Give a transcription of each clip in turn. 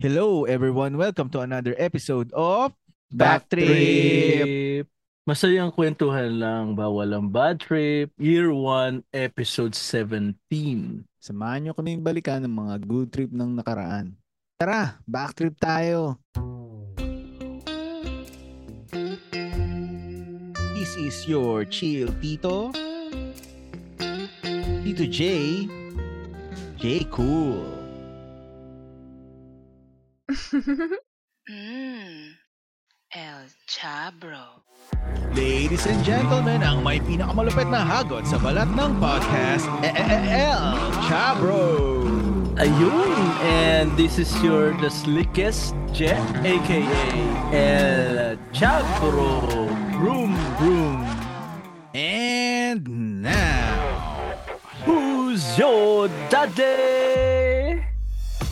Hello everyone, welcome to another episode of Backtrip! Masayang kwentuhan lang, bawal ang bad trip. Year 1, episode 17. Samahan nyo kaming balikan ng mga good trip ng nakaraan. Tara, backtrip tayo! This is your chill Tito. Tito J. J Cool. mm. El Chabro. Ladies and gentlemen, ang may pinakamalupit na hagot sa balat ng podcast, E- E- E- El Chabro. Ayun! And this is your the slickest jet, aka El Chabro. Broom, broom. And now, Who's your daddy?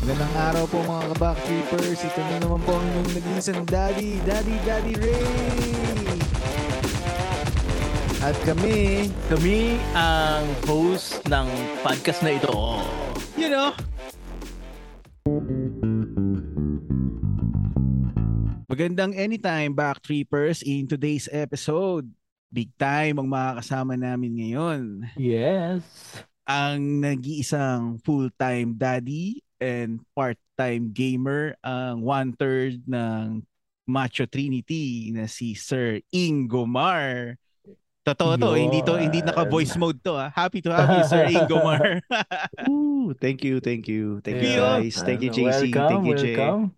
Magandang araw po mga kabackkeepers. Ito na naman po ang inyong nag-iisang daddy, daddy, daddy Ray. At kami, Kami ang host ng podcast na ito. you know, Magandang anytime backtrippers in today's episode. Big time ang makakasama namin ngayon. Yes. Ang nag-iisang full-time daddy and part-time gamer, ang one-third ng Macho Trinity na si Sir Ingomar. Totoo to, hindi to hindi naka voice mode to ah. Happy to have you Sir Ingomar. Ooh, thank you, thank you. Thank you guys. Thank you JC, welcome, thank you Jay. welcome.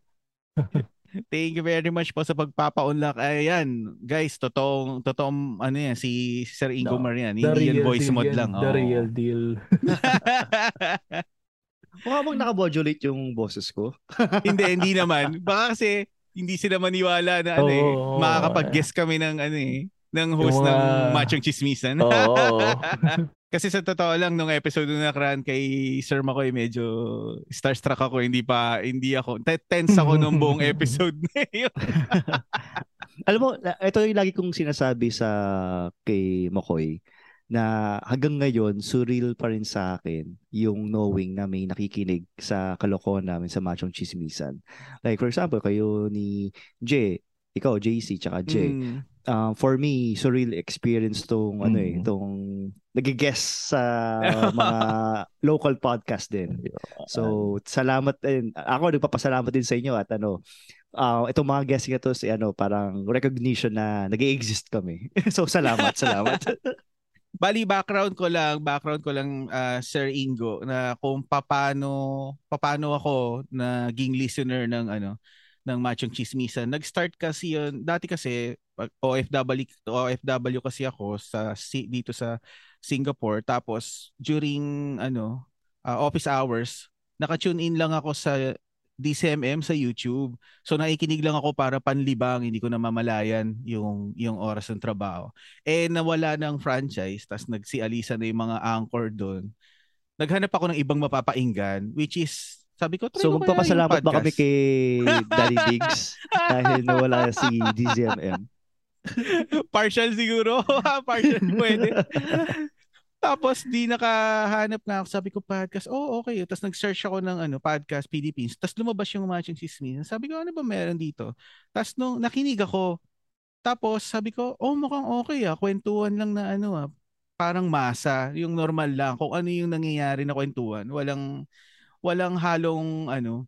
Thank you very much po sa pagpapa-unlock. Ayan, guys, totoong totoong ano yan si Sir Ingomar yan. The Hindi yan real voice deal mode yan, lang. The oo. real deal. Mukha bang nakabodulate yung boses ko? hindi, hindi naman. Baka kasi hindi sila maniwala na ano eh, Oo. makakapag-guess kami ng ano eh, ng host Yung ng mga- Machong Chismisan. Oo. kasi sa totoo lang nung episode na nakaraan kay Sir Makoy medyo starstruck ako, hindi pa hindi ako te- tense ako nung buong episode na yun. Alam mo, ito yung lagi kong sinasabi sa kay Makoy na hanggang ngayon, surreal pa rin sa akin yung knowing na may nakikinig sa kalokohan namin sa Machong Chismisan. Like for example, kayo ni Jay, ikaw JC, tsaka Jay. Mm. um, for me, surreal experience tong ano eh, Mm. tong nagigess sa mga local podcast din. So, salamat din. Ako nagpapasalamat din sa inyo at ano, uh, itong mga guests na to si ano, parang recognition na nag exist kami. so, salamat, salamat. Bali background ko lang, background ko lang ah, Sir Ingo na kung paano paano ako naging listener ng ano ng Machong Chismisan. Nag-start kasi 'yon dati kasi pag OFW OFW kasi ako sa dito sa Singapore tapos during ano ah, office hours naka-tune in lang ako sa DCMM sa YouTube. So nakikinig lang ako para panlibang, hindi ko namamalayan yung yung oras ng trabaho eh nawala ng franchise tas nagsialisa na yung mga anchor doon. Naghanap ako ng ibang mapapainggan which is sabi ko try so, magpapasalamat ba kami kay Daddy Diggs dahil nawala si DZMM? partial siguro. partial pwede. Tapos di nakahanap nga ako. Sabi ko podcast. Oh, okay. Tapos nag-search ako ng ano, podcast Philippines. Tapos lumabas yung Matching Sismin. Sabi ko, ano ba meron dito? Tapos nung nakinig ako, tapos sabi ko, oh, mukhang okay ah. Kwentuhan lang na ano ah. Parang masa. Yung normal lang. Kung ano yung nangyayari na kwentuhan. Walang, walang halong ano,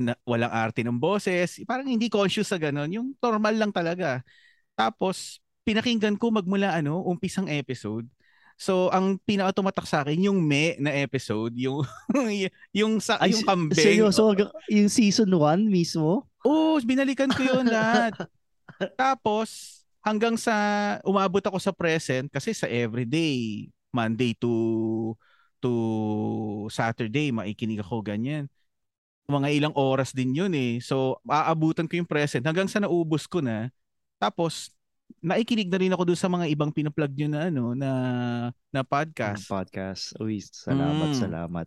na, walang arte ng boses. Parang hindi conscious sa ganun. Yung normal lang talaga. Tapos, pinakinggan ko magmula ano, umpisang episode. So, ang pinaka tumatak sa akin yung me na episode, yung yung sa Ay, yung kambing. Seryoso, hanggang- yung season 1 mismo? Oo, binalikan ko yun lahat. Tapos, hanggang sa umabot ako sa present kasi sa everyday, Monday to to Saturday, maikinig ako ganyan. Mga ilang oras din yun eh. So, aabutan ko yung present hanggang sa naubos ko na. Tapos, naikinig na rin ako doon sa mga ibang pinaplug nyo na ano na na podcast. Podcast. Uy, salamat, Mm. salamat.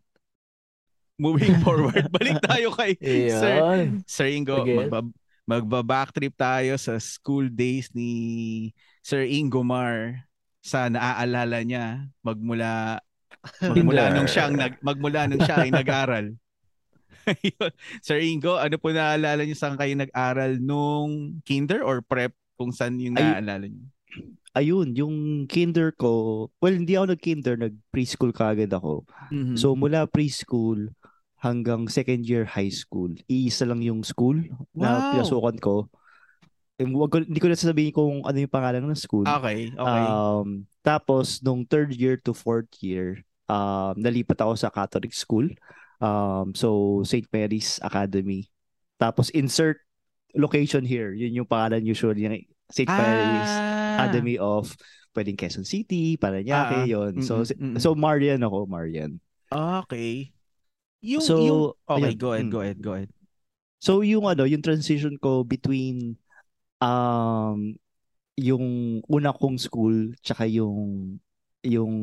Moving forward, balik tayo kay Sir. Sir Ingo, Sige. magba- magba-backtrip tayo sa school days ni Sir Ingomar sa naaalala niya magmula magmula nung siyang nag magmula nung siya ay nag-aral. Sir Ingo, ano po naalala niyo saan kayo nag-aral nung kinder or prep? Kung saan yung Ay- naalala niyo? Ayun, yung kinder ko, well, hindi ako nag-kinder, nag-preschool kaagad ako. Mhm. So mula preschool hanggang second year high school, iisa lang yung school na Wow. pinasukan ko. Eh, wag ko, hindi ko na sasabihin kung ano yung pangalan ng school. okay, okay. Um, tapos, nung third year to fourth year, um, nalipat ako sa Catholic school. Um, so, St. Mary's Academy. Tapos, insert location here. Yun yung pangalan usually ng St. Mary's Ah. Academy of pwedeng Quezon City, Ah, Paranaque, yun. So, mm-mm. so Marian ako, Marian. Okay. Yung, So, yung, okay, ayun, go ahead, mm. go ahead, go ahead. So yung ano, yung transition ko between um yung una kong school tsaka yung yung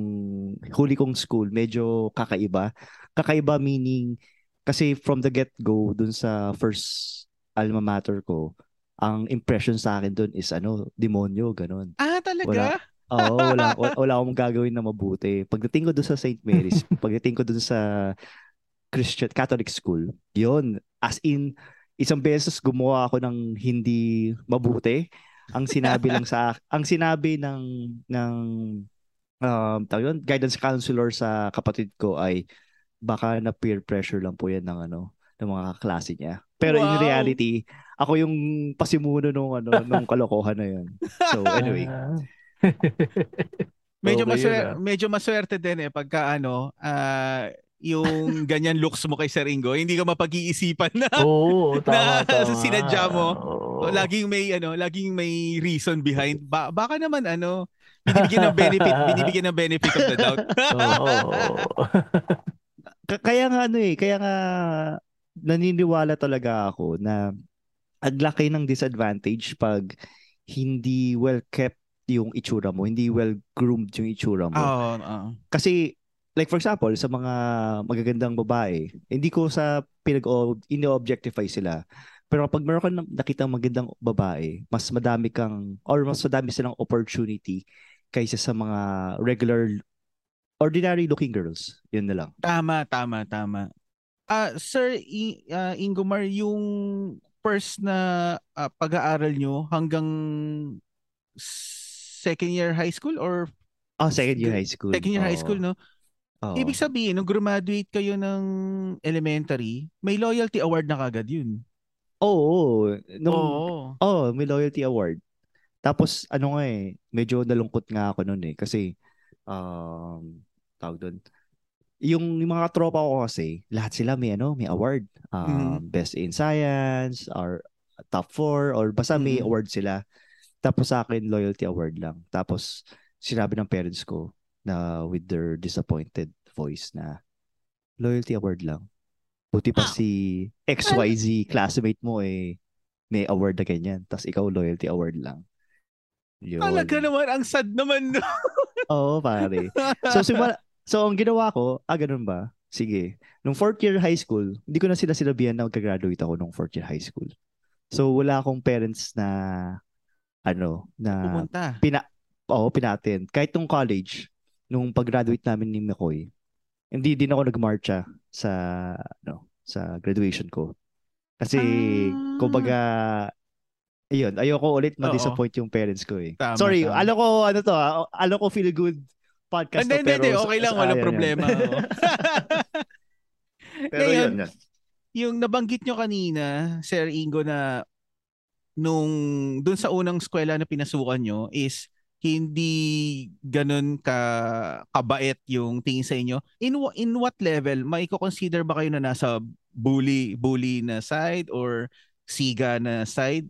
huli kong school medyo kakaiba. Kakaiba meaning kasi from the get-go dun sa first alma mater ko, ang impression sa akin dun is ano, demonyo, ganun. Ah, talaga? Oo, wala, wala, wala akong gagawin na mabuti. Pagdating ko doon sa St. Mary's, pagdating ko doon sa Christian Catholic school, yon as in isang beses gumawa ako ng hindi mabuti. Ang sinabi lang sa ang sinabi ng ng um yun, guidance counselor sa kapatid ko ay baka na peer pressure lang po yan ng ano ng mga klase niya. Pero in Wow. reality, ako yung pasimuno nung ano nung kalokohan na yun. So anyway, Ah. Medyo Okay yun, maswer, ah. medyo maswerte din eh pagka ano, ah yung ganyan looks mo kay Sir Ingo, hindi ka mapag-iisipan na Oo, Na tama, tama. sinadya mo. Oo. laging may ano, laging may reason behind. Ba- baka naman ano, binibigyan ng benefit, binibigyan ng benefit of the doubt. Oo. K- kaya nga ano eh, kaya nga naniniwala talaga ako na ang laki ng disadvantage pag hindi well kept yung itsura mo, hindi well groomed yung itsura mo. Oo, oo. Kasi like for example, sa mga magagandang babae, hindi ko sa pinag ini-objectify sila. Pero kapag meron ka ng nakitang magandang babae, mas madami kang or mas madami silang opportunity kaysa sa mga regular ordinary looking girls. Yun na lang. Tama, tama, tama. Ah, Sir I- ah, Ingomar, yung first na ah, pag-aaral nyo hanggang second year high school or Oh, second year high school. second year high Oo. school, no? Oo. Ibig sabihin, nung graduate kayo ng elementary, may loyalty award na kagad yun. Oo. Nung, Oo. oh, may loyalty award. Tapos, ano nga eh, medyo nalungkot nga ako noon eh. Kasi, um, tawag doon, yung, yung mga tropa ko kasi, lahat sila may ano, may award. Um, Best in science, or top four, or basta may Mhm. award sila. Tapos sa akin, loyalty award lang. Tapos, sinabi ng parents ko na with their disappointed voice na loyalty award lang. Buti pa Ah. si XYZ classmate mo eh may award na ganyan. Tapos ikaw loyalty award lang. Yun. Talaga naman, ang sad naman. Oo, pare. So, simula, so ang ginawa ko, ah, ganun ba? Sige. Nung fourth year high school, hindi ko na sila sinabihan na magka-graduate ako nung fourth year high school. So, wala akong parents na, ano, na Pumunta. pina Oo, pinatin. Kahit nung college, nung pag-graduate namin ni McCoy, hindi din ako nagmarcha sa ano, sa graduation ko. Kasi Ah. kumbaga ayun, ayoko ulit ma-disappoint yung parents ko eh. Tama, Sorry, tama. alam ko ano to, ah, alam ko feel good podcast Hindi, hindi. Okay lang, walang problema. pero Ngayon, yun, yun. yung nabanggit nyo kanina, Sir Ingo, na nung dun sa unang eskwela na pinasukan nyo is hindi ganun ka kabait yung tingin sa inyo. In in what level may consider ba kayo na nasa bully bully na side or siga na side?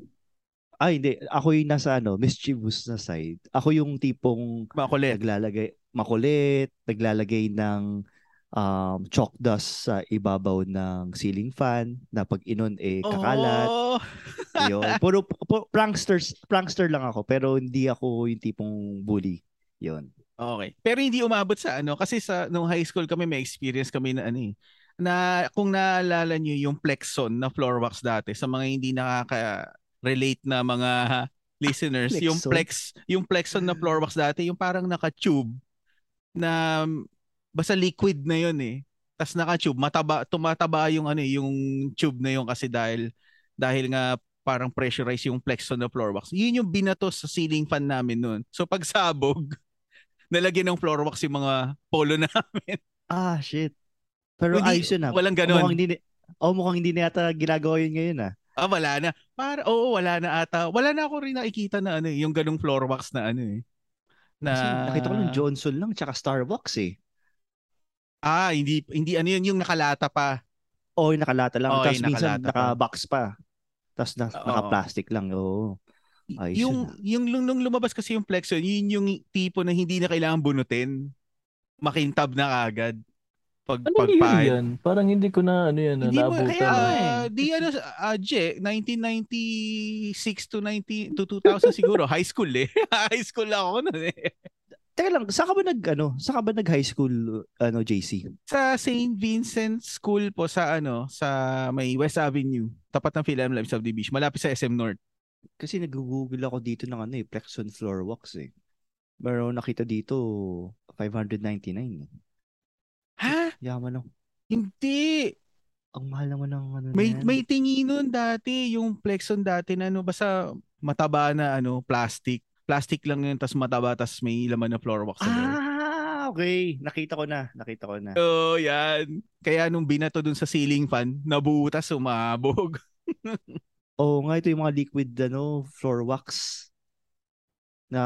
Ah, hindi. Ako yung nasa ano, mischievous na side. Ako yung tipong Makulit. naglalagay makulit, naglalagay ng um, chalk dust sa ibabaw ng ceiling fan na pag inon eh kakalat. Oh. Yun. Puro, pu- pranksters, prankster lang ako pero hindi ako yung tipong bully. Yun. Okay. Pero hindi umabot sa ano kasi sa nung high school kami may experience kami na ano eh na kung naalala niyo yung Plexon na floor wax dati sa mga hindi nakaka-relate na mga listeners, yung Plexon? Plex, yung Plexon na floor wax dati, yung parang naka-tube na basta liquid na yun eh. tas naka-tube, mataba, tumataba yung ano, eh, yung tube na yun kasi dahil dahil nga parang pressurize yung plexon ng floor wax. Yun yung binato sa ceiling fan namin noon. So pag sabog, nalagyan ng floor wax yung mga polo namin. Ah, shit. Pero Hindi, ayos yun ah. walang Oh, ganon. Mukhang hindi, oh, mukhang hindi na yata ginagawa yun ngayon ah. Ah, wala na. Para, oo, wala na ata. Wala na ako rin nakikita na ano, eh, yung ganung floor wax na ano eh. Na, Kasi nakita ko lang Johnson lang tsaka Starbucks eh. Ah, hindi, hindi ano yun, yung nakalata pa. O yung nakalata lang. Oo, Tapos minsan pa. naka-box pa. Tapos na, Oo. naka-plastic lang. Oo. Ayos yung, yun, ah. yung nung, nung lumabas kasi yung Plexon, yun yung tipo na hindi na kailangan bunutin. Makintab na agad. Pag, Ano year pagpahid. yan? Parang hindi ko na ano yan, Hindi mo, naabutan. kaya, na. ah, di ano, uh, J, 1996 to 90, to 2000 siguro, high school eh. high school ako noon eh. Teka lang, saan ka ba nag, ano, saan ka ba nag high school, ano, JC? Sa St. Vincent School po sa ano, sa may West Avenue, tapat ng Philem Live Subdivision, malapit sa SM North. Kasi nag-google ako dito ng ano eh, Plexon Floor Wax eh. Pero nakita dito, 599 eh. Ha? Yaman no. Hindi. Ang mahal naman ng ano May yan. may tingi nun dati, yung Plexon dati na ano, basta mataba na ano, plastic. Plastic lang yun, tas mataba, tas may laman na floor wax. Ah, okay. Nakita ko na. Nakita ko na. Oh, yan. Kaya nung binato dun sa ceiling fan, nabutas, umabog. Oo nga, ito yung mga liquid ano, floor wax. Na,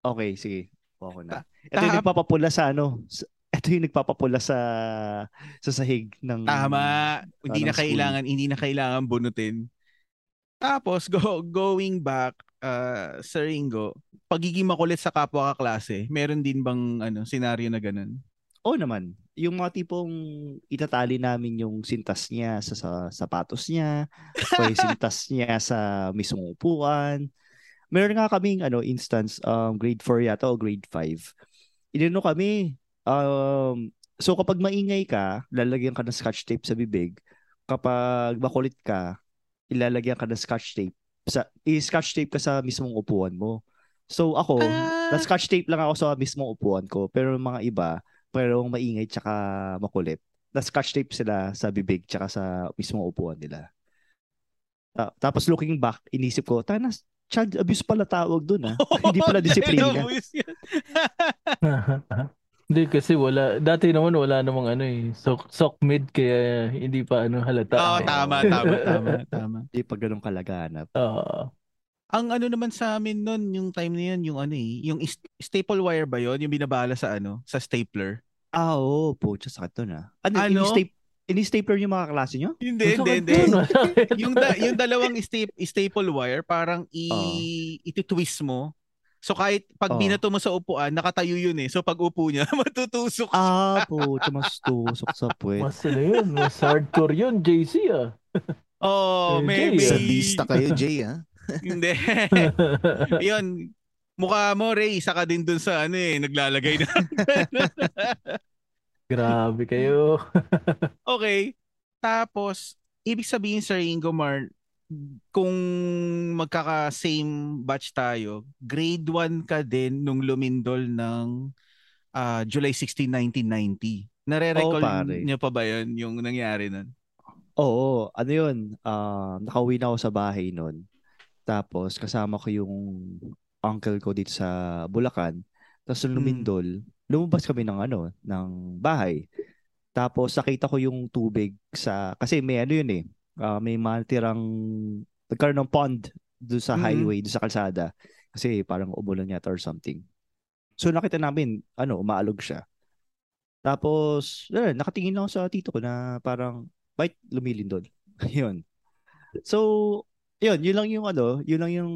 okay, sige. Kuha ko na. Ito yung nagpapapula sa ano, sa- ito yung nagpapapula sa sa sahig ng Tama. Hindi ng na school. kailangan, hindi na kailangan bunutin. Tapos go, going back uh, sa Ringo, pagiging makulit sa kapwa kaklase, meron din bang ano senaryo na ganun? Oo naman. Yung mga tipong itatali namin yung sintas niya sa, sa sapatos niya, o yung sintas niya sa mismong upuan. Meron nga kaming ano, instance, um, grade 4 yata o grade 5. Inano kami, um, so kapag maingay ka, lalagyan ka ng scotch tape sa bibig. Kapag makulit ka, ilalagyan ka ng scotch tape. Sa, i-scotch tape ka sa mismong upuan mo. So ako, Ah. na-scotch tape lang ako sa mismong upuan ko. Pero mga iba, pero maingay tsaka makulit. Na-scotch tape sila sa bibig tsaka sa mismong upuan nila. Ta- tapos looking back, inisip ko, tana, child abuse pala tawag dun ah. Hindi pala disiplina. Hindi kasi wala, dati naman wala namang ano eh, sok, sok mid kaya hindi pa ano halata. Oo, tama, tama, tama, tama. Hindi pa ganun kalaganap. Oo. Ang ano naman sa amin noon, yung time na yun, yung ano eh, yung staple wire ba yon Yung binabala sa ano, sa stapler? Ah, oo. Pucha, sakit dun ah. Ano? Ano? Ini-stape, ini-stapler yung mga klase nyo? Hindi, hindi, hindi. yung da- yung dalawang sta- staple wire parang i Oo. iti-twist mo. So kahit pag Oo. binato mo sa upuan, nakatayo yun eh. So pag upo niya, matutusok. Ah, pucha, mas tusok sa puwet. Mas ano yun, mas hardcore yun, JC ah. Oh, Eh, may, Jay, may Sadista kayo, Jay, ha? Hindi. Yun, mukha mo Ray, isa ka din dun sa ano eh, naglalagay na. Grabe kayo. okay. Tapos, ibig sabihin sa Ringo Mar, kung magkaka-same batch tayo, grade 1 ka din nung lumindol ng ah, July 16, 1990. Nare-recall pare. niyo pa ba yun, yung nangyari nun? Oo, ano yun, ah, nakauwi na ako sa bahay noon. Tapos kasama ko yung uncle ko dito sa Bulacan. Tapos nung Mm. lumindol, lumabas kami ng ano, ng bahay. Tapos nakita ko yung tubig sa kasi may ano yun eh. Ah, may matirang nagkaroon ng pond doon sa Mhm. highway, doon sa kalsada. Kasi parang umulan yata or something. So nakita namin, ano, umaalog siya. Tapos, yun, nakatingin lang sa tito ko na parang, bait, lumilindol. yun. So, yun, yun lang yung ano, yun lang yung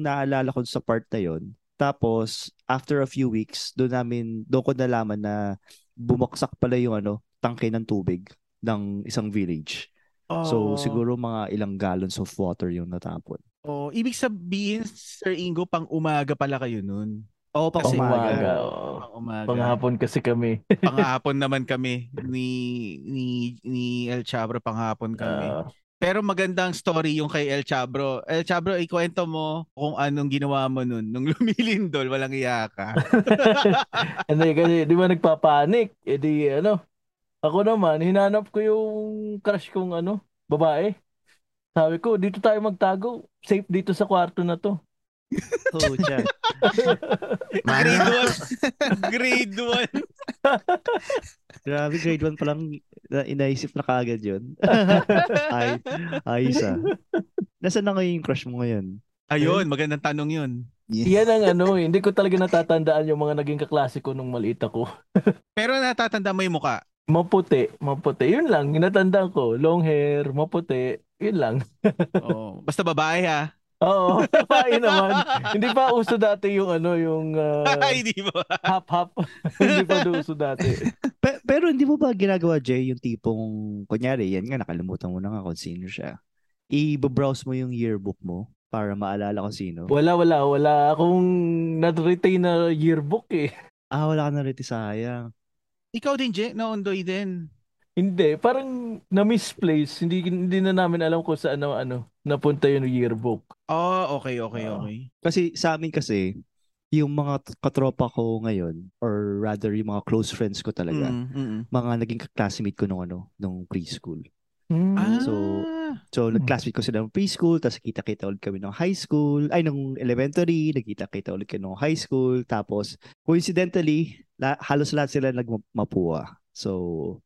naalala ko sa part na yun. Tapos, after a few weeks, doon namin, doon ko nalaman na bumagsak pala yung ano, tangke ng tubig ng isang village. So, Oh. siguro mga ilang gallons of water yung natapon. Oh, ibig sabihin, Sir Ingo, pang umaga pala kayo nun. Oo, pang Kasi umaga. umaga. oo. Pang umaga. Panghapon kasi kami. panghapon naman kami ni ni ni El Chabro panghapon kami. Ah, Pero magandang story yung kay El Chabro. El Chabro, ikwento mo kung anong ginawa mo nun nung lumilindol, walang iya ka. Hindi kasi, di ba nagpapanik? E di ano, Ako naman, hinanap ko yung crush kong ano, babae. Sabi ko, dito tayo magtago. Safe dito sa kwarto na to. Oh, siya. Grade 1. Grade 1. Grabe, grade 1 pa lang na inaisip na kaagad yun. Ay, ayos ah. Nasaan na ngayon yung crush mo ngayon? Ayun, magandang tanong yun. Yan ang ano, eh, hindi ko talaga natatandaan yung mga naging kaklase ko nung maliit ako. Pero natatanda mo yung muka. Maputi, maputi. Yun lang, natandaan ko. Long hair, maputi. Yun lang. Oh, basta babae ha. Oo, babae naman. Hindi pa uso dati yung ano, yung uh, Ay, di ba? hap-hap. hindi pa uso dati. Pe- pero hindi mo ba ginagawa, Jay, yung tipong, kunyari, yan nga, nakalimutan mo na nga kung sino siya. I-browse mo yung yearbook mo para maalala kung sino. Wala, wala, wala akong na-retain na yearbook eh. Ah, wala ka na rin, sayang. Ikaw din, Je, naundoy din. Hindi, parang na-misplace. Hindi, hindi na namin alam kung saan ano, ano, napunta yung yearbook. Oh, okay, okay, Oo. okay. Kasi sa amin kasi, yung mga katropa ko ngayon, or rather yung mga close friends ko talaga, Mm, mm, mm. mga naging classmate ko nung ano, nung preschool. Ah, So, So, Hmm. nag-classmate ko sila ng preschool, tapos kita-kita ulit kami ng high school, ay, nung elementary, nagkita-kita ulit kami ng high school, tapos, coincidentally, la- halos lahat sila nagmapua. So,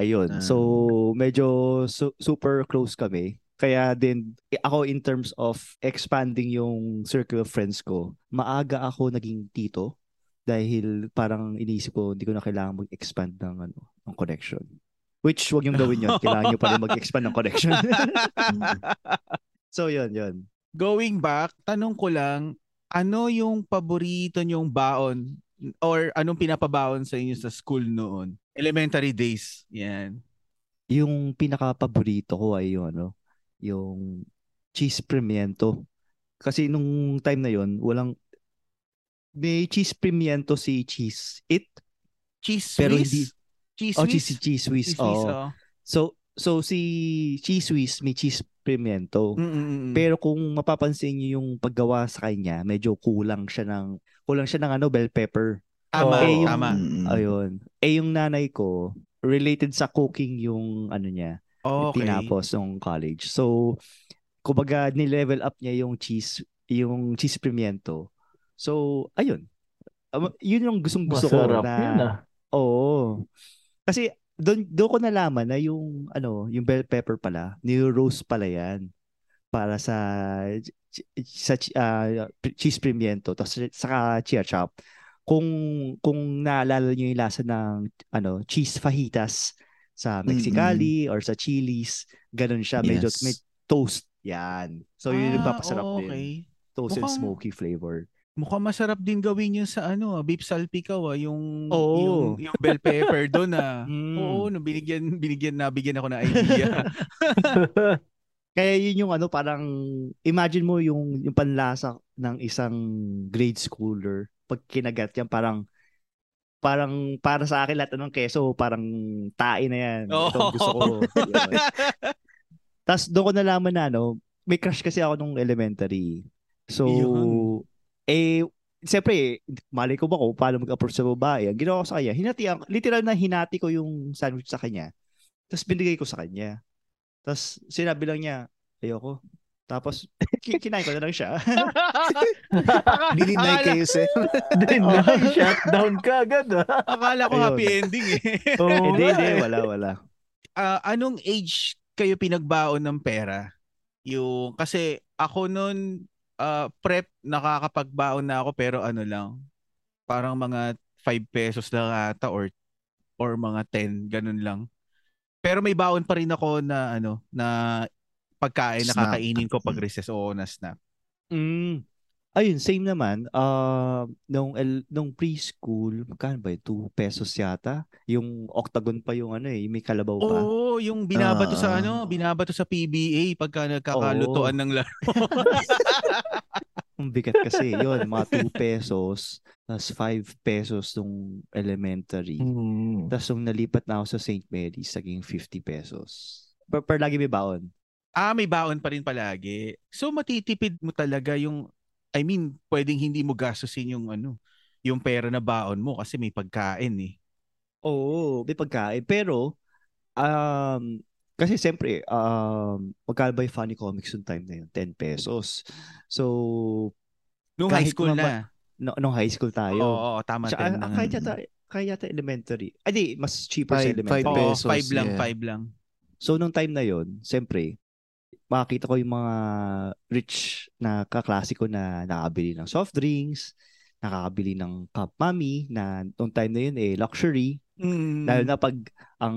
ayun. Ah. So, medyo su- super close kami. Kaya din, eh, ako in terms of expanding yung circle of friends ko, maaga ako naging tito dahil parang iniisip ko, hindi ko na kailangan mag-expand ng, ano, ng connection. Which, wag yung gawin yun. Kailangan nyo pa rin mag-expand ng connection. so, yun, yun. Going back, tanong ko lang, ano yung paborito nyong baon or anong pinapabaon sa inyo sa school noon? Elementary days. Yan. Yung pinaka-paborito ko ay yung, ano, yung cheese pimiento. Kasi nung time na yon walang, may cheese pimiento si cheese it. Cheese Pero Swiss? hindi, Cheese oh, Swiss? cheese, cheese Swiss. Cheese Swiss, oo. oh. So, so si cheese Swiss may cheese pimiento. Mm, mm, mm, mm. Pero kung mapapansin niyo yung paggawa sa kanya, medyo kulang siya ng kulang siya ng ano bell pepper. tama, Oo. tama. Mm. Ayun. Eh yung nanay ko related sa cooking yung ano niya, yung Okay. tinapos nung college. So kumbaga ni-level up niya yung cheese yung cheese pimiento. So ayun. Um, yun yung gustong gusto ko Masarap na yun ah. Oo. Kasi doon doon ko nalaman na yung ano, yung bell pepper pala, ni-roast pala 'yan para sa sa ah, cheese pimiento tapos saka chia chop. Kung kung naalala niyo yung lasa ng ano, cheese fajitas sa Mexicali or sa Chili's, ganun siya, medyo Yes. may toast 'yan. So yun yung Ah, papasarap din. okay. Toast and Mukhang- smoky flavor. Mukhang masarap din gawin yun sa ano, ah, beef salpikaw ah, yung Oo. yung yung bell pepper doon ah. Mm. Oo, no, binigyan binigyan na bigyan ako ng idea. Kaya yun yung ano parang imagine mo yung yung panlasa ng isang grade schooler pag kinagat yan parang parang para sa akin lahat ng keso parang tae na yan. Ito ang gusto ko. Tapos doon ko nalaman na ano, may crush kasi ako nung elementary. So Yun. Eh Siyempre, malay ko ba kung paano mag-approach sa babae. Ang ginawa ko sa kanya, hinati, literal na hinati ko yung sandwich sa kanya. Tapos binigay ko sa kanya. Tapos sinabi lang niya, ayoko. Tapos ki- kinain ko na lang siya. Dininay kayo, sir. Then, Oh. shutdown ka agad ah. Akala ko Ayun. happy ending eh. Oo hindi, hindi. eh. Wala, wala. Ah, anong age kayo pinagbaon ng pera? Yung kasi ako noon ah, prep nakakapagbaon na ako pero ano lang parang mga 5 pesos lang ata or or mga 10 ganun lang. Pero may baon pa rin ako na ano na pagkain na Snack. kakainin ko pag recess o na snap. Mm. Ayun, same naman. Uh, nung, el- nung preschool, magkano ba yun? 2 pesos yata. Yung octagon pa yung ano eh, yung may kalabaw pa. Oo, yung binabato sa Ah. ano, binabato sa PBA pagka nagkakalutuan ng laro. Ang bigat kasi. yun, mga 2 pesos. Tapos 5 pesos nung elementary. Hmm. Tapos nung nalipat na ako sa St. Mary's, naging 50 pesos. Per, per lagi may baon. Ah, may baon pa rin palagi. So matitipid mo talaga yung I mean, pwedeng hindi mo gastusin yung ano, yung pera na baon mo kasi may pagkain eh. Oo, may pagkain. Pero, um, kasi siyempre, um, magkano ba yung funny comics yung time na yun? 10 pesos. So, Nung high school na. no, nung high school Oo, tayo. oo, tama. Tsaka, 10 ah, kahit yata, kahit yata elementary. Ay, di, mas cheaper sa Five- elementary. five Oo, pesos, five lang, yeah. five lang. So, nung time na yon siyempre, makakita ko yung mga rich na kaklase ko na nakabili ng soft drinks, nakakabili ng cup mami na nung time na yun eh luxury. Mm. Lalo na pag ang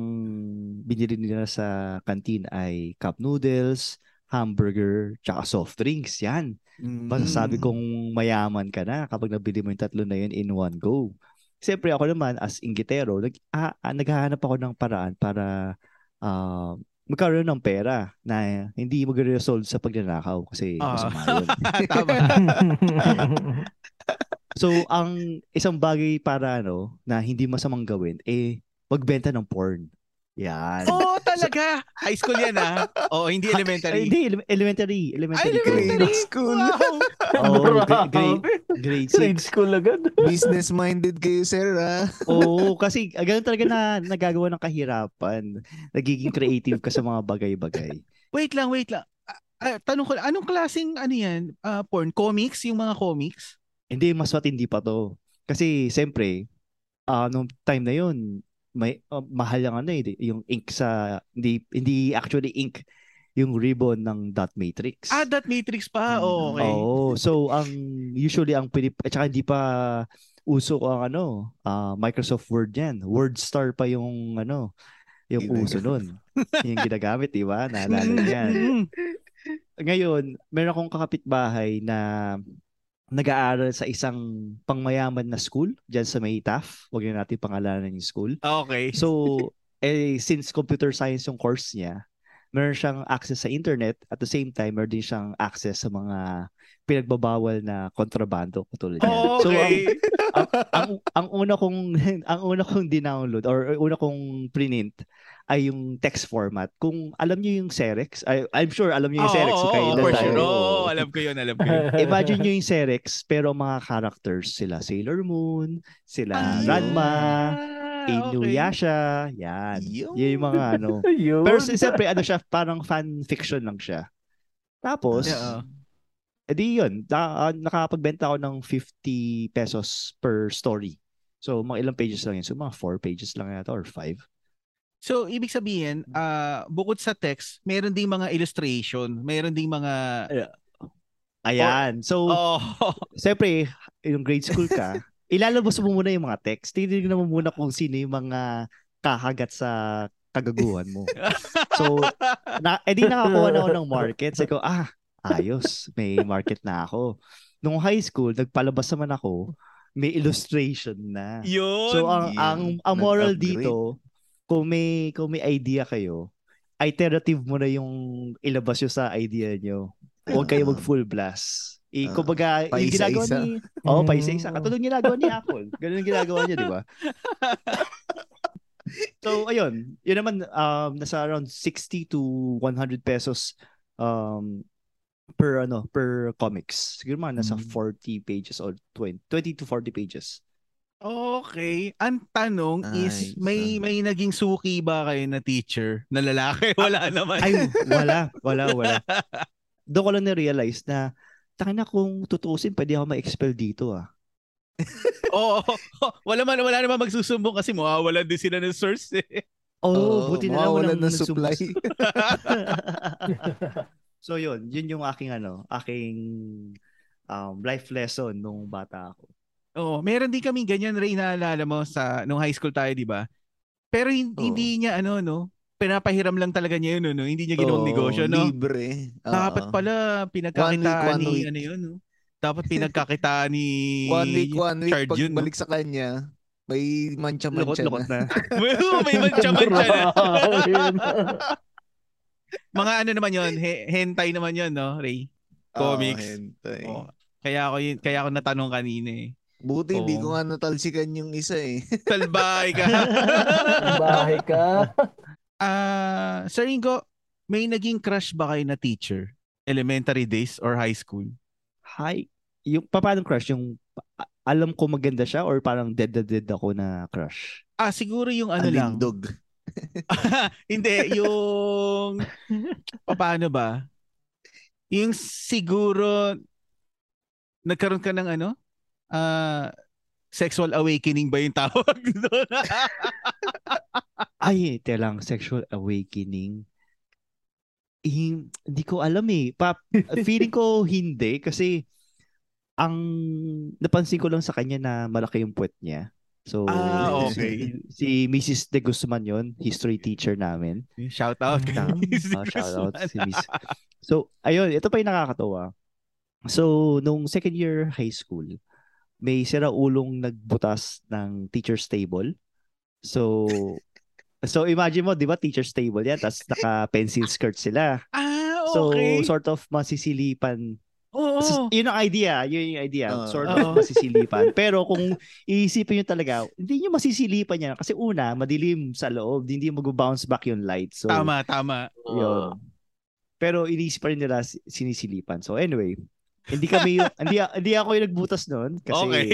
binili nila sa canteen ay cup noodles, hamburger, tsaka soft drinks. Yan. Mm. Masasabi kong mayaman ka na kapag nabili mo yung tatlo na yun in one go. Siyempre ako naman as inggitero, nag, ah, ah, naghahanap ako ng paraan para ah, magkaroon ng pera na hindi magre-resolve sa pagnanakaw kasi Ah. masama yun. Tama. So, ang isang bagay para ano, na hindi masamang gawin, eh, magbenta ng porn. Yan. Oo, talaga. High school yan ah. Oo, hindi Ay, elementary. hindi, ele- elementary. Elementary. elementary. Grade school. Wow. Oh, grade, grade Grade 6. school agad. Business-minded kayo, sir, ah. Oo, kasi ah, ganun talaga na nagagawa ng kahirapan. Nagiging creative ka sa mga bagay-bagay. Wait lang, wait lang. Ah, ah, tanong ko anong klaseng ano yan? Ah, porn? Comics? Yung mga comics? Hindi, mas matindi pa to. Kasi, siyempre, ah nung time na yun, may ah, mahal yung ano eh, yung ink sa, hindi, hindi actually ink, yung ribbon ng dot matrix. Ah, that matrix pa. Mm. Oo, okay. Oo. So, ang usually ang pinip at saka hindi pa uso ang ano, ah, Microsoft Word yan. WordStar pa yung ano, yung Ginagamit. uso nun. yung ginagamit, di ba? Naalala niyo yan. Mm. Ngayon, meron akong kakapitbahay na nag-aaral sa isang pangmayaman na school dyan sa may TAF. Huwag na natin pangalanan yung school. Okay. So, eh, since computer science yung course niya, meron siyang access sa internet at the same time meron din siyang access sa mga pinagbabawal na kontrabando katulad niyan. So, ang, Okay. Ang, ang, ang una kong ang una kong dinownload or una kong print ay yung text format. Kung alam niyo yung Xerox, I, I'm sure alam niyo yung Oo, Xerox. oo, kaya oo, ilan for sure. Oo, alam ko yun, alam ko yun. Imagine nyo yung Xerox, pero mga characters sila Sailor Moon, sila Ayun. Ranma, Ah, Inuyasha, yan. Yun. Yung mga ano. Yun. Pero siyempre, ano siya, parang fan fiction lang siya. Tapos, Yeah. Edi yun, na, ah, nakapagbenta ako ng 50 pesos per story. So, mga ilang pages lang yun. So, mga 4 pages lang yata or 5. So, ibig sabihin, ah bukod sa text, meron ding mga illustration, meron ding mga... Ayan. So, Oh, siyempre, yung grade school ka, ilalabas mo muna yung mga text. Titignan mo muna kung sino yung mga kahagat sa kagaguhan mo. So, na, edi nakakuha na ako ng market. Sabi ko, ah, ayos. May market na ako. Nung high school, nagpalabas naman ako, may illustration na. yun. So, ang, yun. ang, ang moral Nag-upgrade. dito, kung may, kung may idea kayo, iterative mo na yung ilabas nyo sa idea nyo. Huwag kayo mag full blast. I, Ah, kumbaga, yung ginagawa ni... Oo, oh, Mm. paisa-isa. Katulad ng ginagawa ni Apple. Ganun yung ginagawa niya, di ba? so, ayun. Yun naman, um, nasa around 60 to 100 pesos um, per ano per comics. Siguro mga nasa Mm. 40 pages or 20, 20 to 40 pages. Okay. Ang tanong is, Nice. may may naging suki ba kayo na teacher na lalaki? Wala naman. Ay, wala, wala, wala. Doon ko lang na-realize na taka na kung tutuusin, pwede ako ma-expel dito ah. Oo. wala man wala naman magsusumbong kasi mawawalan din sila ng source eh. Oo, Oo, buti na lang walang ng supply. so yun, yun yung aking ano, aking um, life lesson nung bata ako. Oo, meron din kami ganyan Ray naalala mo sa nung high school tayo, 'di ba? Pero hindi niya ano no, pinapahiram lang talaga niya yun no, hindi niya ginawang Oo, negosyo no. Libre. Oo. Dapat pala pinagkakitaan One week, one ni week. ano yun no. Dapat pinagkakitaan ni One week, one week. Chard yun, no? Pagbalik sa kanya, may mancha-mancha na. na. may mancha-mancha na. Mga ano naman yon, he- hentai naman yon no, Ray. Comics. Oo, hentay. Oo. Kaya ako yun, kaya ako natanong kanina eh. Buti hindi Oo. ko nga natalsikan yung isa eh. Talbay ka. Bahay ka. Ah, Sir Ingo, may naging crush ba kayo na teacher? Elementary days or high school? Hi. Yung paano crush yung alam ko maganda siya or parang dead na dead ako na crush? Ah, siguro yung ano lang. Hindi, yung paano ba? Yung siguro nagkaroon ka ng ano? Ah, sexual awakening ba yung tawag doon? Ay, te lang, sexual awakening. Hindi ko alam eh. Pa, feeling ko hindi kasi ang napansin ko lang sa kanya na malaki yung puwet niya. So, Ah, si, okay. si Mrs. De Guzman yon history teacher namin. Shout out kay Miss ah, shout out si Miss. So, ayun, ito pa yung nakakatawa. So, nung second year high school, may siraulong nagbutas ng teacher's table. So, so imagine mo, di ba, teacher's table yan, tapos naka-pencil skirt sila. Ah, So, okay. sort of masisilipan. Oo. So, yun ang idea, yun yung idea. Oo. sort of masisilipan. Pero kung iisipin nyo talaga, hindi nyo masisilipan yan. Kasi una, madilim sa loob, hindi mag-bounce back yung light. So, Tama, tama. yun. Pero iniisip pa rin nila si- sinisilipan. So anyway, hindi kami yung, hindi, hindi ako yung nagbutas noon kasi Okay.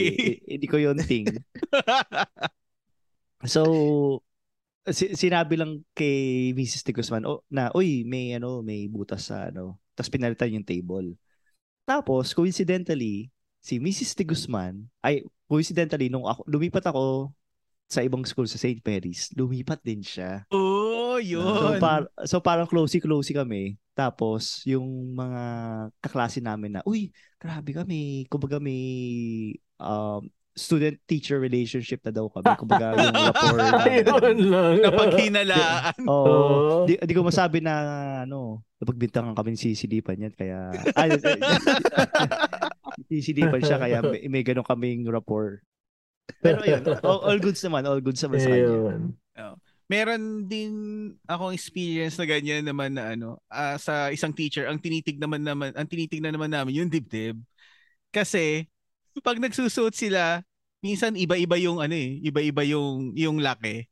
hindi ko yung thing. So si- sinabi lang kay Mrs. De Guzman oh, na, uy, may ano, may butas sa ano. Tapos pinalitan yung table. Tapos coincidentally, si Mrs. De Guzman, ay coincidentally nung ako lumipat ako sa ibang school sa St. Mary's, lumipat din siya. oh, So, yun. par- so parang closey-closey kami. Tapos, yung mga kaklase namin na, uy, grabe kami. Kumbaga may um, student-teacher relationship na daw kami. Kumbaga yung rapport lang. Napaghinalaan. Oo. Oo. Di, di ko masabi na, ano, napagbintangan kami ni sisilipan yan. Kaya, ay, sisilipan siya. Kaya may, may ganun kaming rapport. Pero ayun, all, all goods naman. All goods naman sa kanya. Ayun. Meron din akong experience na ganyan naman na ano, ah, sa isang teacher, ang tinitig naman naman, ang tinitignan naman namin yung dibdib. Kasi pag nagsusuot sila, minsan iba-iba yung ano eh, iba-iba yung yung laki.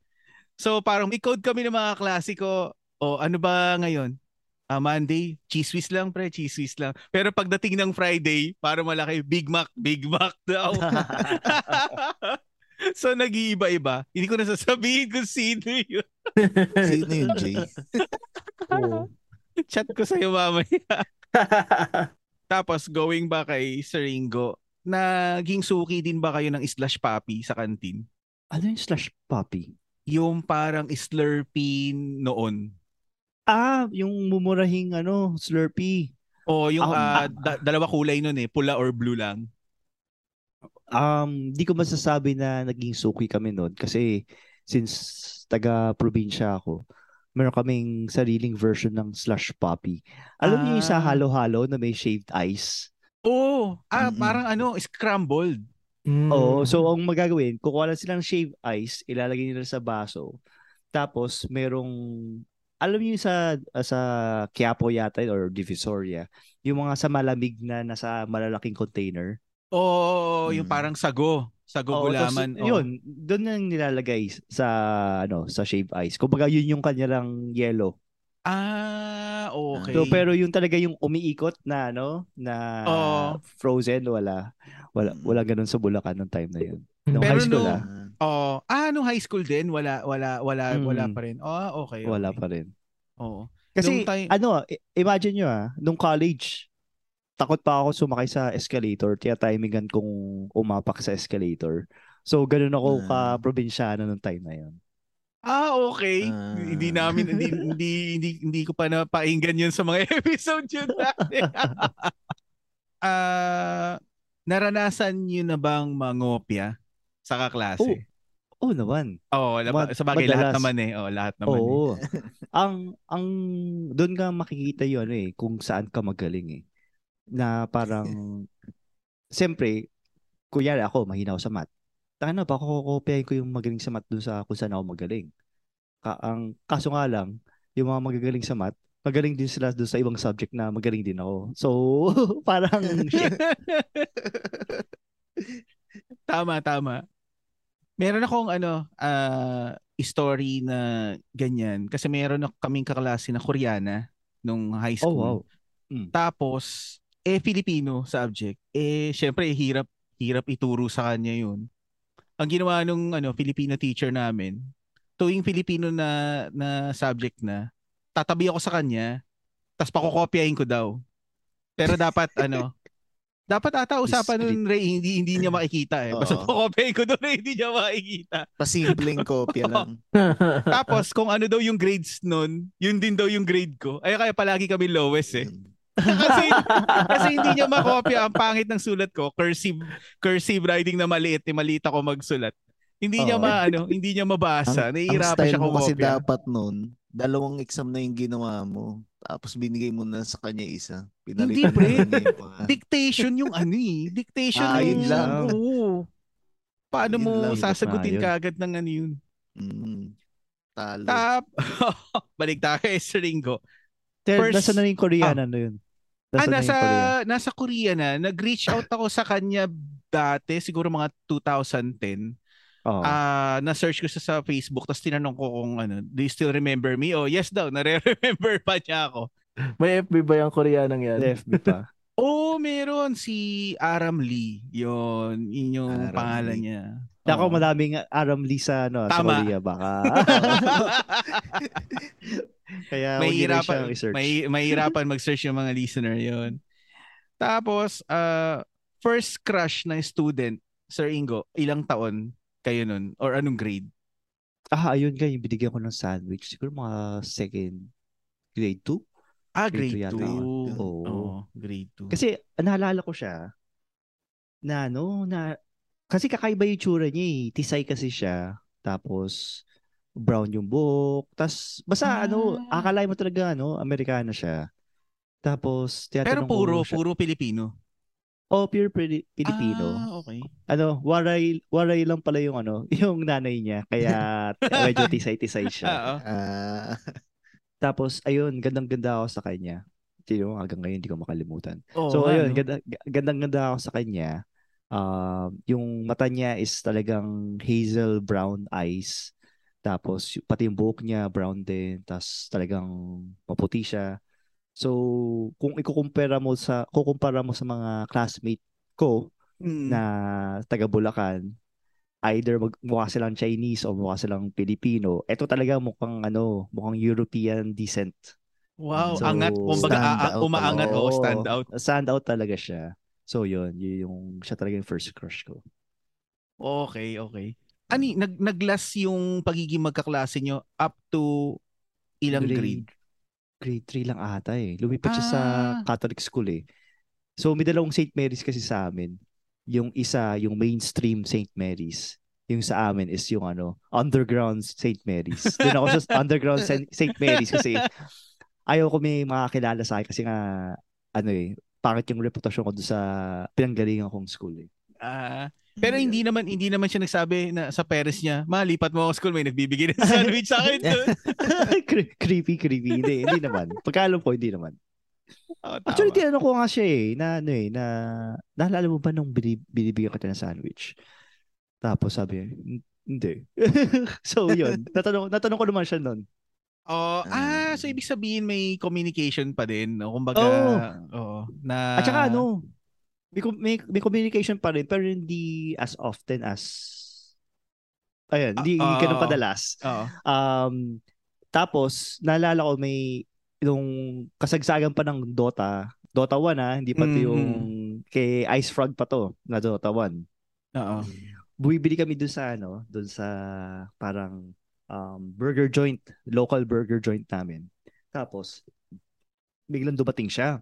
So parang may code kami ng mga klase ko, o ano ba ngayon? Ah, Monday, cheese whiz lang pre, cheese whiz lang. Pero pagdating ng Friday, para malaki, Big Mac, Big Mac daw. so nag-iiba-iba. Hindi ko nasasabihin kung sino yun. Sino yun, Jay? Oo. Chat ko sa'yo mamaya. Tapos going back kay Sir Ringo, naging suki din ba kayo ng slash puppy sa kantin? ano yung slash puppy? Yung parang slurpee noon. Ah, yung mumurahing ano, Slurpee. O yung Ako- ah, da- dalawa kulay nun eh, pula or blue lang. Um, di ko masasabi na naging suki kami noon kasi since taga-probinsya ako, meron kaming sariling version ng slush puppy. Alam niyo yung sa Ah. halo-halo na may shaved ice? Oh, ah, Mm-mm. parang ano, scrambled. Mm. Oo, so ang magagawin, kukuha lang sila ng shaved ice, ilalagay nila sa baso. Tapos merong alam niyo yung sa sa Quiapo yata or Divisoria, yung mga sa malamig na nasa malalaking container. Oh, yung Mm. parang sago. Sago Oo, tapos gulaman. oh. Yun, doon nang nilalagay sa ano, sa shave ice. Kumbaga yun yung kanilang yellow. Ah, okay. So pero yung talaga yung umiikot na ano, na Oo. frozen wala. Wala wala ganun sa Bulacan nung time na yun. Nung Pero high school no- ah, Oh, ah, nung high school din, wala wala wala wala Mm. pa rin. Oh, okay. wala okay. pa rin. Oo. Kasi time- ano, imagine nyo ah, nung college, takot pa ako sumakay sa escalator, kaya timingan kong umapak sa escalator. So ganun ako Ah. ka-probinsyano nung time na yun. Ah, okay. Ah. Hindi namin hindi hindi hindi hindi ko pa napakinggan 'yun sa mga episode yun natin. Ah, naranasan niyo na bang mangopya sa kaklase? Oo naman. Oo, oh, Ma- sa bagay lahat naman eh. Oh, lahat naman. Eh. Oo. ang ang doon ka makikita 'yon eh kung saan ka magaling eh. Na parang siyempre kuya ako mahina ako sa math. Taka na ba kokopyahin ko yung magaling sa math doon sa kung saan ako magaling. Ka ang kaso nga lang yung mga magagaling sa math magaling din sila doon sa ibang subject na magaling din ako. So, parang. Tama, tama. Meron akong ano, ah, story na ganyan kasi meron kaming kaklase na Koreana nung high Oh, school. wow. Tapos eh Filipino subject. Eh syempre hirap Hirap ituro sa kanya yun. Ang ginawa nung ano, Filipino teacher namin, tuwing Filipino na, na subject na, tatabi ako sa kanya, tapos pakokopyahin ko daw. Pero dapat ano, dapat ata usapan Discreet. nun, Ray, hindi, hindi niya makikita eh. Basta pakokopyahin ko doon, Ray, hindi niya makikita. Pasimpleng kopya lang. Tapos kung ano daw yung grades nun, yun din daw yung grade ko. Ay kaya palagi kami lowest eh. Kasi kasi hindi niya makopya ang pangit ng sulat ko, cursive cursive writing na maliit, eh, maliit ako magsulat. Hindi niya Oo. maano, hindi niya mabasa. ang, ang Nahihirapan style siya mo kasi kumopya. dapat nun, dalawang exam na yung ginawa mo. Tapos binigay mo na sa kanya isa. Hindi, Pinalitan pre. niya yung pangalan. Dictation yung ano eh. Dictation Ah, yung yun lang. Oo. Paano Yun mo lang. sasagutin nga kagad ng ano yun? Mm. Talo. Tap. Balik tayo kay Sir Ringo. Ter, First- nasa na yung Korean, ano yun? Ah, Nasa na nasa, yung Korean? nasa Korea na. Nag-reach out ako sa kanya dati, siguro mga 2010. Oo. Ah, na-search ko siya sa Facebook tapos tinanong ko kung ano, do you still remember me? Oh, yes daw, nare-remember pa niya ako. May FB ba yung Koreanang yan? FB pa. Oh, meron si Aram Lee. Yun, yun yung Aram pangalan Lee. niya. Ako Oo. madaming Aram Lee sa, ano, sa Tama. Korea baka. Kaya may huwag niyo rin hirapan, siyang i-search. may, may hirapan mag-search yung mga listener yon. Tapos, uh, first crush na student, Sir Ingo, ilang taon kayo nun? Or anong grade? Ah, ayun yung binigyan ko ng sandwich. Siguro mga second grade 2. Ah, Grade grade 2. two yata yun. Oo, Oo. grade 2. Kasi naalala ko siya na ano, na kasi kakaiba yung tsura niya eh. Tisay kasi siya. Tapos brown yung buhok. Tapos basta ano, Ah. akalain mo talaga ano, Amerikana siya. Tapos Pero puro, siya. puro Pilipino. Oh, pure Pili- Pilipino. Ah, okay. Ano, waray, waray lang pala yung ano, yung nanay niya. Kaya medyo tisay-tisay siya. Oo. Ah, Tapos, ayun, gandang-ganda ako sa kanya. Sino, hanggang ngayon hindi ko makalimutan. Oo so, ayun, no? ganda, gandang-ganda ako sa kanya. Um, yung mata niya is talagang hazel brown eyes. Tapos, pati yung buhok niya, brown din. Tapos, talagang maputi siya. So, kung ikukumpara mo sa, kukumpara mo sa mga classmate ko Mm. na taga Bulacan, either mag, mukha silang Chinese o mukha silang Pilipino. Ito talaga mukhang ano, mukhang European descent. Wow, So, angat. Kumbaga, a- umaangat. talaga. Oo, Oo. stand out. Stand out talaga siya. So yun yung siya talaga yung first crush ko. Okay, okay. Ani, nag naglas yung pagiging magkaklase nyo up to ilang grade? Grade 3 lang ata eh. Lumipat siya sa Ah. Catholic school eh. So may dalawang St. Mary's kasi sa amin. Yung isa, yung mainstream St. Mary's. Yung sa amin is yung ano, underground St. Mary's. Doon ako sa underground St. Mary's kasi ayaw ko may makakilala sa akin kasi nga ano eh, pangit yung reputasyon ko doon sa pinanggalingan kong school eh. Ah, pero hindi naman hindi naman siya nagsabi na sa parents niya, malipat mo ako school, may nagbibigay ng sandwich sa akin creepy, creepy. Hindi, hindi naman. Pagkaalam ko, hindi naman. Oh, tama. Actually, tinanong ko nga siya eh, na ano eh, na, naalala mo ba nung binib- binibigyan kita ng sandwich? Tapos sabi niya, "Hin- hindi. so, yun. Natanong, natanong ko naman siya nun. Oh, ah, Ah. so ibig sabihin may communication pa din, no? Kumbaga, Oo. oo, na At saka ano, may, may, may communication pa rin, pero hindi as often as, ayun, hindi, hindi Ah, ganun oo. kadalas. Oo. Um, tapos, naalala ko may, nung kasagsagan pa ng Dota, Dota 1 ah, hindi pa to Mhm. yung kay Ice Frog pa to, na Dota 1. Oo. Bumibili kami dun sa ano, dun sa parang um, burger joint, local burger joint namin. Tapos, biglang dumating siya.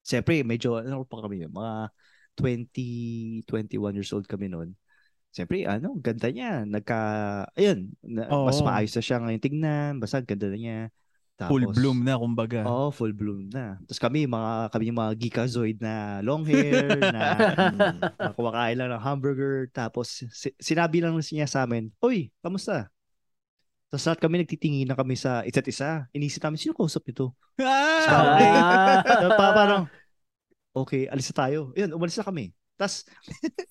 Siyempre, medyo, ano pa kami yun, mga 20, 21 years old kami noon. Siyempre, ano, ganda niya. Nagka, ayun, na, mas Oo. maayos na siya ngayon tingnan. Basta ganda na niya. Tapos, Full bloom na, kumbaga. Oo, full bloom na. Tapos kami, mga, kami yung mga geekazoid na long hair, na mm, na kumakain lang ng hamburger. Tapos, si- sinabi lang niya sa amin, Uy, kamusta? Tapos lahat kami nagtitingin na kami sa isa't isa. Inisip namin, sino kausap nito? Ah, okay. Pa- pa- parang, okay, alis na tayo. Yun, umalis na kami. Tapos,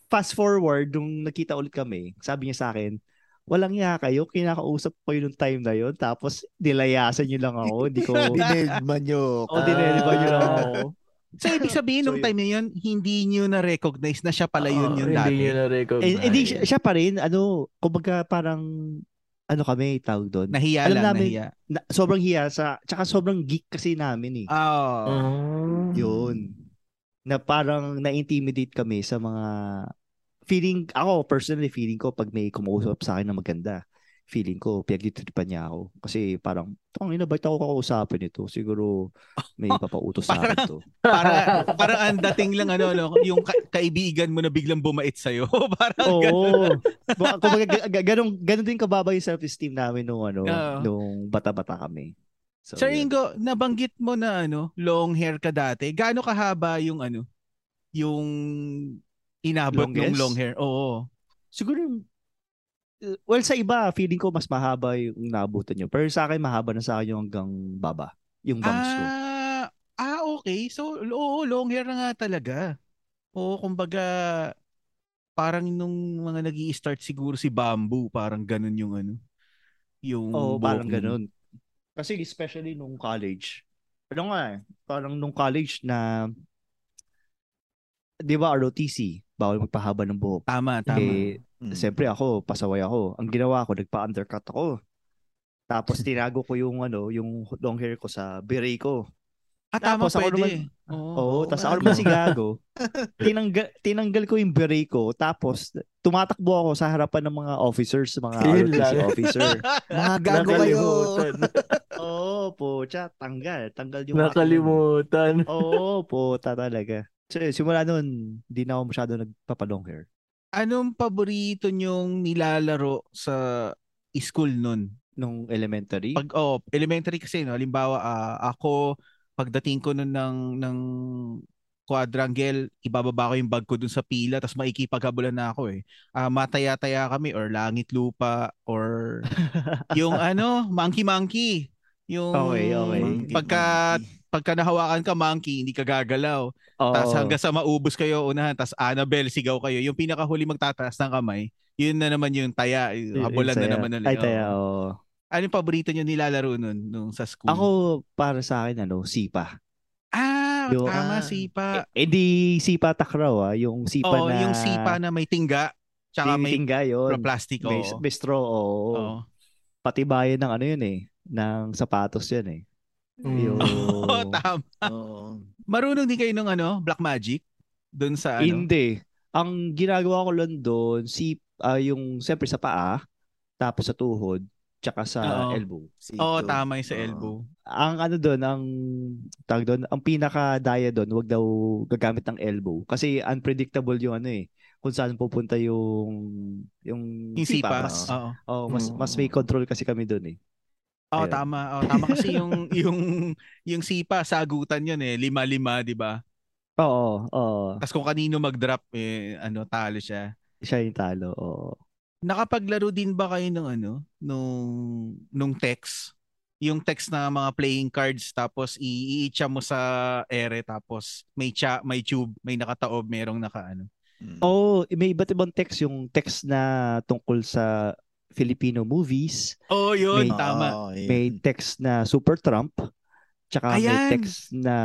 fast forward, nung nakita ulit kami, sabi niya sa akin, walang iya kayo, kinakausap ko nung time na yun. Tapos, nilayasan niyo lang ako. Hindi ko, Dinedma nyo. o dineliver niyo lang Ah. ako. So, ibig sabihin, So, nung yun. time na yun, hindi nyo na-recognize na siya pala yun Oo, yung hindi dati. niya na-recognize. Eh, hindi siya, siya pa rin, ano, kumbaga parang, ano kami, tawag doon. Nahiya Alam lang, namin- nahiya. Na, sobrang hiya sa, tsaka sobrang geek kasi namin eh. Oh. Ah. Yun. Na parang na-intimidate kami sa mga feeling, ako personally feeling ko pag may kumuusap sa akin na maganda, feeling ko pinagtitripan niya ako. Kasi parang, tong ina, ba't ako kakausapin ito? Siguro may papautos sa akin to. para para ang dating lang ano no, yung ka- kaibigan mo na biglang bumait sa iyo. parang ganun. Oo. Baka- Kumbaga, ga- ga- ganun, ganun din kababa yung self-esteem namin nung, ano, Oo. nung bata-bata kami. So, Sir yun. Ingo, nabanggit mo na ano, long hair ka dati. Gaano kahaba yung ano, yung inabot Longest? yung long hair? Oo. Siguro yung uh, well sa iba feeling ko mas mahaba yung naabutan nyo pero sa akin mahaba na sa akin yung hanggang baba yung bangs ko Ah, ah, okay. So, oo, long hair na nga talaga. Oo, kumbaga, parang nung mga nag start siguro si Bamboo, parang ganun yung ano, yung Oo, buhok parang nun. ganun kasi especially nung college ano nga eh parang nung college na di ba ROTC bawal magpahaba ng buhok Tama, tama. eh Mm. Siyempre ako, pasaway ako. Ang ginawa ko, nagpa-undercut ako. Tapos tinago ko yung ano, yung long hair ko sa beret ko. ah, tama, tapos ako pwede. Oo. Oo, tapos ako naman si Gago. Tinanggal, tinanggal ko yung beret ko. Tapos tumatakbo ako sa harapan ng mga officers, mga ROTC officer. Mga gago kayo. Oo, po, tsa, tanggal. Tanggal yung Nakalimutan. Oo, po, talaga. So, simula nun, di na ako masyado nagpapalong hair. Anong paborito nyong nilalaro sa school nun? Nung elementary. Pag oh, elementary kasi no, halimbawa ah, ako pagdating ko nun ng ng quadrangle, ibababa ko yung bag ko dun sa pila tapos maikipaghabulan na ako eh. Ah, mataya-taya kami or langit lupa or yung ano, monkey monkey. Yung Okay, okay. Monkey, pagka monkey. Pagka nahawakan ka monkey, hindi ka gagalaw. Oo. Tapos hanggang sa maubos kayo unahan, tapos Annabelle sigaw kayo. Yung pinakahuli magtataas ng kamay, yun na naman yung taya. Yun- Habulan yun na naman ulit. Ay, taya, Oo. oo. Ano yung paborito nyo nilalaro nun nung sa school? Ako, para sa akin, ano, sipa. Ah, Yung- tama, Ah. sipa. Eh, di sipa takraw, ah. Yung sipa Oo, na... yung sipa na may tingga, tsaka may may tingga yun. plastic. May, oo. may straw, oo. Oo. Patibayan ng ano yun eh. Ng sapatos yan eh. Mm. Yung... Oo, tama. Oo. Marunong din kayo nung ano, Black Magic? Doon sa ano? Hindi. Ang ginagawa ko lang doon, si, ah, yung siyempre sa paa, tapos sa tuhod, tsaka sa Oo. elbow. Sito. Oo, tama yung sa Oo. elbow. Ang ano doon, ang tawag doon, ang pinaka-daya doon, wag daw gagamit ng elbow. Kasi unpredictable yung ano eh, kung saan pupunta yung yung, Yung sipa. Mas, Oo. oh, mas, Mm. mas may control kasi kami doon eh. Oo, Ayun. tama. Oo, tama kasi yung yung yung sipa sagutan 'yun eh, lima-lima, 'di ba? Oo, oo. Tapos kung kanino mag-drop eh ano, talo siya. Siya yung talo, oo. Nakapaglaro din ba kayo ng ano, nung nung text? Yung text na mga playing cards tapos iiitsa mo sa ere tapos may cha, may tube, may nakataob, merong naka ano. Mm. Oh, may iba't ibang text yung text na tungkol sa Filipino movies, Oh, yun, May- tama. Oo, yun. may text na Super Trump, tsaka may Ayan. text na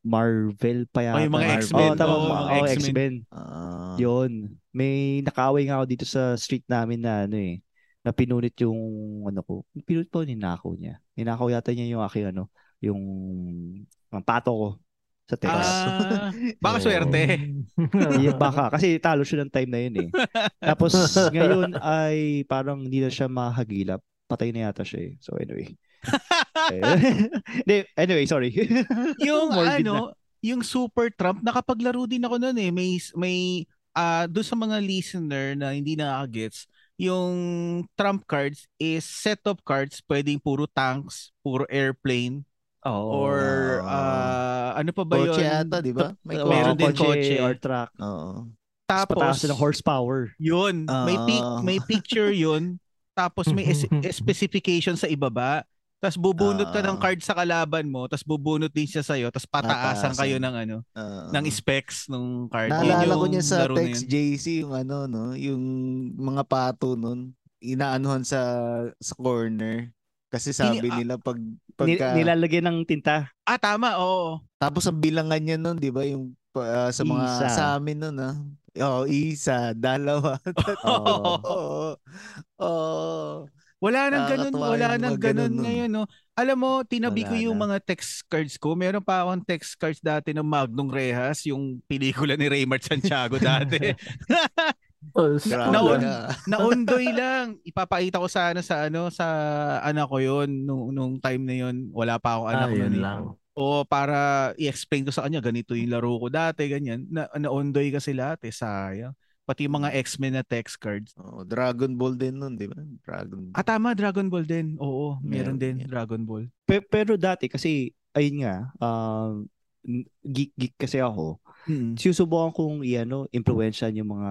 Marvel pa yata. Oh, yung mga Marvel. X-Men. Oh, tama, Oo, mga- oh, X-Men. X-Men. Ah. Yun. May nakaaway nga ako dito sa street namin na ano eh, na pinunit yung ano ko. Pinunit po ninakaw niya. Ninakaw yata niya yung aking ano, yung ang pato ko sa text. Ah, baka swerte. Yeah, baka kasi talo siya ng time na yun eh. Tapos ngayon ay parang hindi na siya mahagilap. Patay na yata siya eh. So anyway. Eh, anyway, sorry. yung Morbid ano, yung Super Trump, nakapaglaro din ako noon eh. May may ah doon sa mga listener na hindi nakakagets, yung Trump cards is set of cards, pwedeng puro tanks, puro airplane, Oo. or ah, ano pa ba yun? Kotse ata, di ba? May Oo, meron din kotse kotse. or truck. Oo. Tapos, Tapos, pataas ng horsepower. yun, may, pic, Ah. may picture yun, tapos may es- specification sa ibaba, tapos bubunot ka ng Ah. card sa kalaban mo, tapos bubunot din siya sa'yo, tapos pataasan kayo ng ano, Oo. ng specs ng card. Yun Naalala ko yung niya sa text yun. JC yung ano no, yung mga pato nun inaanuhan sa sa corner. Kasi sabi Ini- nila pag pagka nilalagyan ng tinta. Ah, tama, oo. tapos ang bilangan niya nun, 'di ba, yung ah, sa mga Isa. sa amin nun ah. Oh, isa, dalawa, Oo. Oo. Wala nang ganun, wala nang ganun ganun nun. ngayon, no. Alam mo, tinabi Wala ko yung na. mga text cards ko. Meron pa akong text cards dati ng Magnum Rehas, yung pelikula ni Raymart Santiago dati. Naun-. Naundoy lang. Ipapakita ko sana sa ano sa anak ko 'yon nung nung time na 'yon. Wala pa akong anak Ayun noon. eh. lang. O para i-explain ko sa kanya ganito yung laro ko dati ganyan. Na naundoy kasi lahat eh sayang. Pati yung mga X-Men na text cards. Oh, Dragon Ball din nun, 'di ba? Dragon Ah tama, Dragon Ball din. Oo, meron Meron din yan. Dragon Ball. Pe- pero dati kasi, ayun nga, um, geek-geek kasi ako. Mm. Sinusubukan kong i-ano, impluwensyahan yung mga